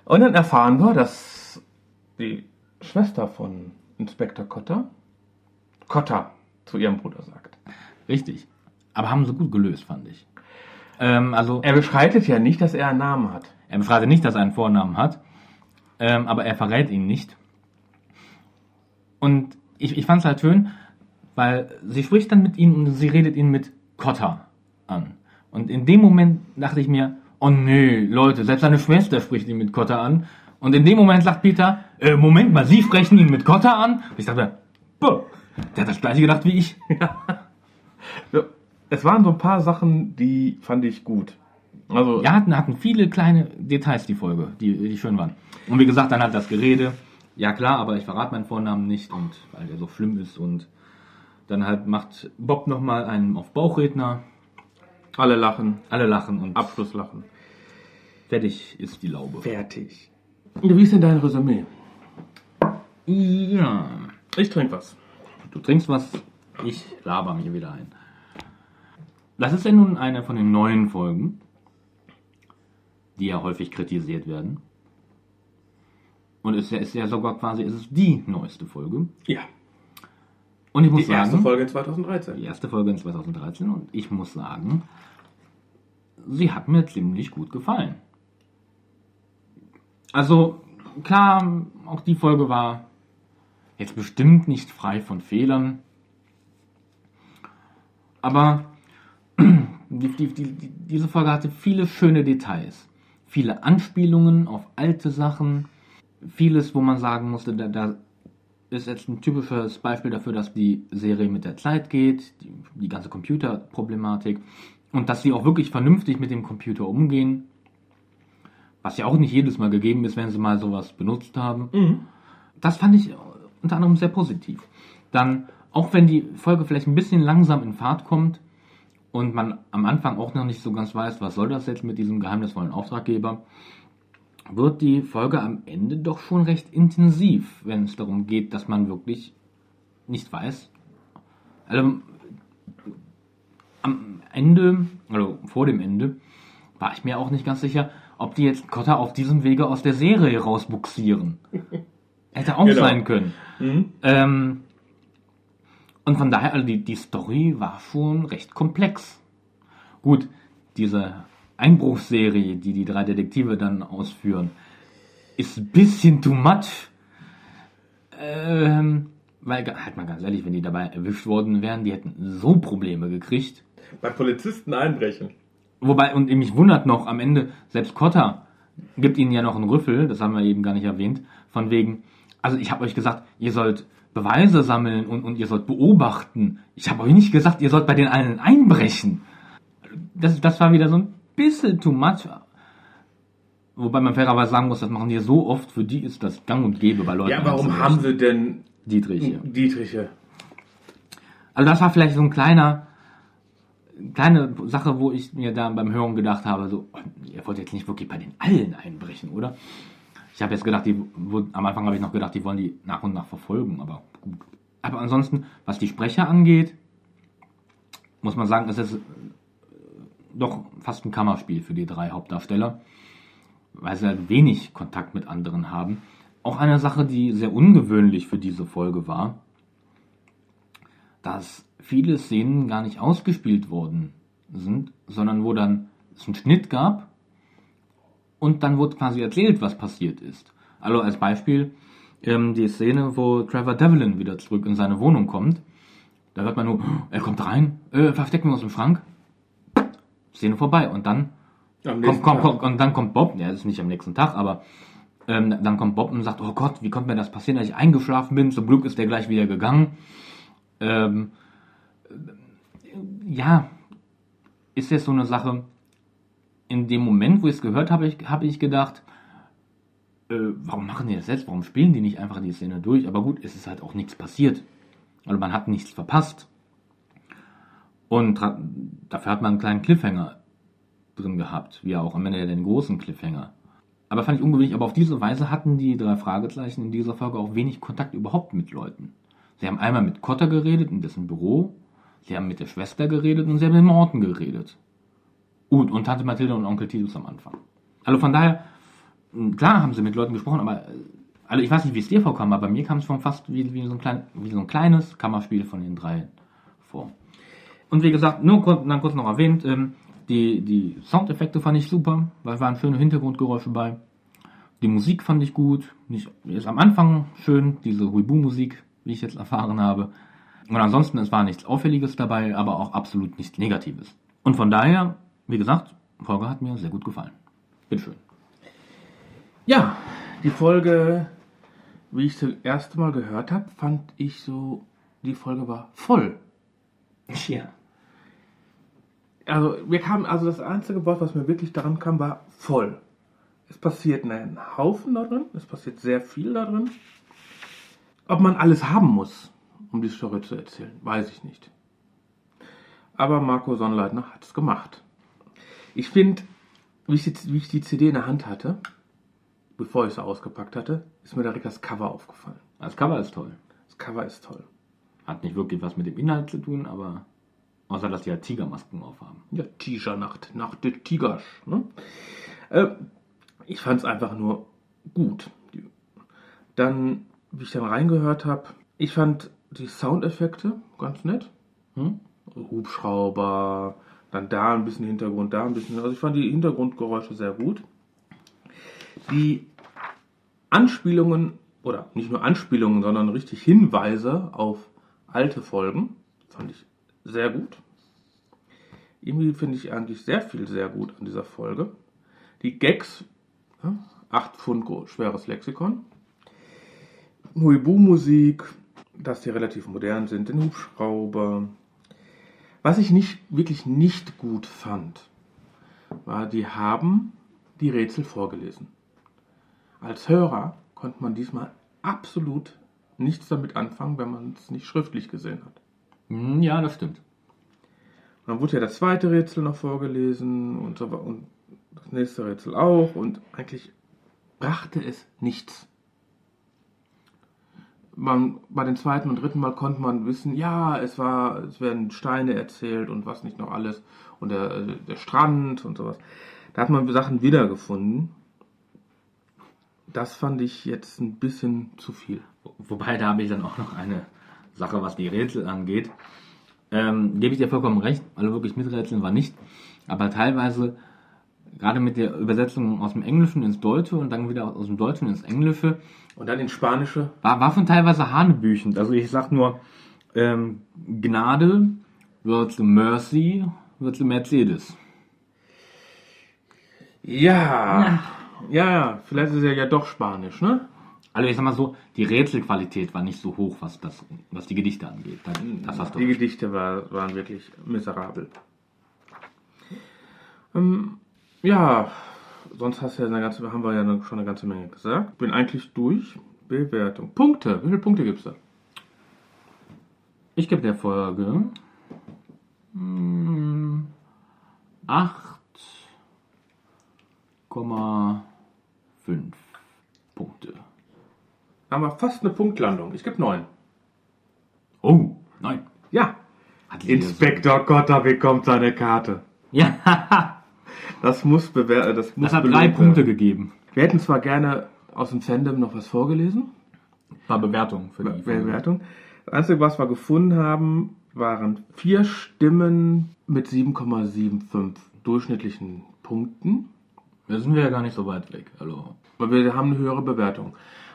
Und dann erfahren wir, dass die Schwester von Inspektor Cotter Cotter zu ihrem Bruder sagt. Richtig. Aber haben sie gut gelöst, fand ich. Ähm, also, Er beschreitet ja nicht, dass er einen Namen hat. Er befragt nicht, dass er einen Vornamen hat, ähm, aber er verrät ihn nicht. Und ich, ich fand es halt schön, weil sie spricht dann mit ihm und sie redet ihn mit Cotta an. Und in dem Moment dachte ich mir, oh nee, Leute, selbst seine Schwester spricht ihn mit Cotta an. Und in dem Moment sagt Peter, äh, Moment mal, Sie sprechen ihn mit Cotta an? Und ich dachte, boah, der hat das gleiche gedacht wie ich. Ja, Es waren so ein paar Sachen, die fand ich gut. Also, Ja, hatten, hatten viele kleine Details, die Folge, die, die schön waren. Und wie gesagt, dann hat das Gerede. Ja klar, aber ich verrate meinen Vornamen nicht und weil der so schlimm ist und dann halt macht Bob nochmal einen auf Bauchredner. alle lachen, Alle lachen und Abschlusslachen. fertig ist die Laube. Fertig. Wie ist denn dein Resümee? Ja. Ich trinke was. Du trinkst was, ich laber mir wieder ein. Das ist ja nun eine von den neuen Folgen, die ja häufig kritisiert werden. Und es ist ja, ist ja sogar quasi, es ist die neueste Folge. Ja. Und ich muss Die sagen, erste Folge in 2013. die erste Folge in 2013 und ich muss sagen, sie hat mir ziemlich gut gefallen. Also klar, auch die Folge war jetzt bestimmt nicht frei von Fehlern, aber die, die, die, die, diese Folge hatte viele schöne Details, viele Anspielungen auf alte Sachen, vieles, wo man sagen musste, da, da ist jetzt ein typisches Beispiel dafür, dass die Serie mit der Zeit geht, die, die ganze Computerproblematik und dass sie auch wirklich vernünftig mit dem Computer umgehen, was ja auch nicht jedes Mal gegeben ist, wenn sie mal sowas benutzt haben. Das fand ich unter anderem sehr positiv. Dann, auch wenn die Folge vielleicht ein bisschen langsam in Fahrt kommt und man am Anfang auch noch nicht so ganz weiß, was soll das jetzt mit diesem geheimnisvollen Auftraggeber, wird die Folge am Ende doch schon recht intensiv, wenn es darum geht, dass man wirklich nicht weiß. Also am Ende, also vor dem Ende, war ich mir auch nicht ganz sicher, ob die jetzt Kotta auf diesem Wege aus der Serie rausbuxieren. Hätte auch Genau. sein können. Ähm, und von daher, also die, die Story war schon recht komplex. Gut, diese Einbruchsserie, die die drei Detektive dann ausführen, ist ein bisschen too much. Ähm, weil, halt mal ganz ehrlich, wenn die dabei erwischt worden wären, die hätten so Probleme gekriegt. Bei Polizisten einbrechen. Wobei, und mich wundert noch, am Ende, selbst Cotta gibt ihnen ja noch einen Rüffel, das haben wir eben gar nicht erwähnt, von wegen, also ich habe euch gesagt, ihr sollt Beweise sammeln und, und ihr sollt beobachten. Ich habe euch nicht gesagt, ihr sollt bei den allen einbrechen. Das, das war wieder so ein bisschen too much. Wobei man fairerweise sagen muss, das machen die so oft, für die ist das gang und gäbe bei Leuten. Ja, warum haben sie denn Dietrich hier. Dietriche? Also das war vielleicht so ein kleiner, kleine Sache, wo ich mir da beim Hören gedacht habe, so, ihr wollt jetzt nicht wirklich bei den allen einbrechen, oder? Ich habe jetzt gedacht, die, wo, am Anfang habe ich noch gedacht, die wollen die nach und nach verfolgen, aber gut. Aber ansonsten, was die Sprecher angeht, muss man sagen, ist äh, doch fast ein Kammerspiel für die drei Hauptdarsteller, weil sie halt wenig Kontakt mit anderen haben. Auch eine Sache, die sehr ungewöhnlich für diese Folge war, dass viele Szenen gar nicht ausgespielt worden sind, sondern wo dann es einen Schnitt gab und dann wurde quasi erzählt, was passiert ist. Also als Beispiel ähm, die Szene, wo Trevor Devlin wieder zurück in seine Wohnung kommt Da hört man nur, er kommt rein, äh, verstecken wir uns im Schrank. Szene vorbei. Und dann kommt, kommt, kommt, und dann kommt Bob, ja, das ist nicht am nächsten Tag, aber ähm, dann kommt Bob und sagt, oh Gott, wie konnte mir das passieren, dass ich eingeschlafen bin? Zum Glück ist der gleich wieder gegangen. Ähm, ja, ist jetzt so eine Sache, in dem Moment, wo ich es gehört habe, habe ich gedacht, äh, warum machen die das jetzt? Warum spielen die nicht einfach die Szene durch? Aber gut, es ist halt auch nichts passiert. Also man hat nichts verpasst. Und dafür hat man einen kleinen Cliffhanger drin gehabt, wie auch am Ende den großen Cliffhanger. Aber fand ich ungewöhnlich, aber auf diese Weise hatten die drei Fragezeichen in dieser Folge auch wenig Kontakt überhaupt mit Leuten. Sie haben einmal mit Cotter geredet in dessen Büro, sie haben mit der Schwester geredet und sie haben mit Morten geredet. Gut, und Tante Mathilde und Onkel Titus am Anfang. Also von daher, mh, klar haben sie mit Leuten gesprochen, aber äh, also ich weiß nicht, wie es dir vorkam, aber mir kam es schon fast wie, wie, so ein klein, wie so ein kleines Kammerspiel von den drei vor. Und wie gesagt, nur kurz, dann kurz noch erwähnt, ähm, die, die Soundeffekte fand ich super, weil waren schöne Hintergrundgeräusche bei. Die Musik fand ich gut. Nicht, ist am Anfang schön, diese Huibu-Musik, wie ich jetzt erfahren habe. Und ansonsten, es war nichts Auffälliges dabei, aber auch absolut nichts Negatives. Und von daher, wie gesagt, Folge hat mir sehr gut gefallen. Bitteschön. Ja, die Folge, wie ich sie das erste Mal gehört habe, fand ich so, die Folge war voll. Ja. Also mir kam, also das einzige Wort, was mir wirklich daran kam, war voll. Es passiert einen Haufen da drin, es passiert sehr viel da drin. Ob man alles haben muss, um die Story zu erzählen, weiß ich nicht. Aber Marco Sonnleitner hat es gemacht. Ich finde, wie, ich die- wie ich die CD in der Hand hatte, bevor ich sie ausgepackt hatte, ist mir direkt das Cover aufgefallen. Das Cover ist toll. Das Cover ist toll. Hat nicht wirklich was mit dem Inhalt zu tun, aber außer dass die halt Tigermasken aufhaben. Ja, Tigernacht, Nacht des Tigers. Ne? Äh, ich fand es einfach nur gut. Dann, wie ich dann reingehört habe, ich fand die Soundeffekte ganz nett. Hm? Hubschrauber, dann da ein bisschen Hintergrund, da ein bisschen. Also ich fand die Hintergrundgeräusche sehr gut. Die Anspielungen, oder nicht nur Anspielungen, sondern richtig Hinweise auf alte Folgen, fand ich sehr gut. Irgendwie finde ich eigentlich sehr viel sehr gut an dieser Folge. Die Gags, ja, 8 Pfund schweres Lexikon. Huibu-Musik, dass die relativ modern sind, den Hubschrauber. Was ich nicht, wirklich nicht gut fand, war, die haben die Rätsel vorgelesen. Als Hörer konnte man diesmal absolut nichts damit anfangen, wenn man es nicht schriftlich gesehen hat. Hm, Ja, das stimmt. Dann wurde ja das zweite Rätsel noch vorgelesen und, so, und das nächste Rätsel auch und eigentlich brachte es nichts. Man, bei den zweiten und dritten Mal konnte man wissen, ja, es war, es werden Steine erzählt und was nicht noch alles und der, äh, der Strand und sowas. Da hat man Sachen wiedergefunden. Das fand ich jetzt ein bisschen zu viel. Wobei, da habe ich dann auch noch eine Sache, was die Rätsel angeht. Ähm, gebe ich dir vollkommen recht, also wirklich miträtseln war nicht. Aber teilweise, gerade mit der Übersetzung aus dem Englischen ins Deutsche und dann wieder aus dem Deutschen ins Englische, Und dann in Spanische. war, war schon teilweise hanebüchend. Also ich sag nur, ähm, Gnade wird Mercy wird Mercedes. Ja. Ja, ja, vielleicht ist ja, ja doch Spanisch, ne? Also ich sag mal so, die Rätselqualität war nicht so hoch, was das, was die Gedichte angeht. Das, das hast du. Die Gedichte war, waren wirklich miserabel. Ähm, ja, sonst hast du ja eine ganze, haben wir ja noch schon eine ganze Menge gesagt. Bin eigentlich durch. Bewertung. Punkte. Wie viele Punkte gibt's da? Ich gebe der Folge hm, 8,5 Punkte. Haben wir fast eine Punktlandung. Ich gebe neun. Oh, nein. Ja. Hat die Inspektor Cotter bekommt seine Karte. Ja, Das muss bewerten. Das, muss das hat drei. Punkte gegeben. Wir hätten zwar gerne aus dem Fandom noch was vorgelesen. War Bewertung für die Folge. Bewertung. Das Einzige, was wir gefunden haben, waren vier Stimmen mit 7,75 durchschnittlichen Punkten. Da sind wir ja gar nicht so weit weg. Also, Weil wir haben eine höhere Bewertung.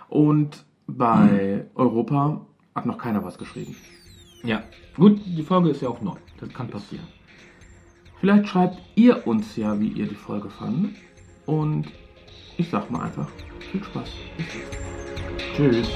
Und bei Europa hat noch keiner was geschrieben. Ja, gut, die Folge ist ja auch neu. Das kann passieren. Vielleicht schreibt ihr uns ja, wie ihr die Folge fandet. Und ich sag mal einfach, viel Spaß. Tschüss.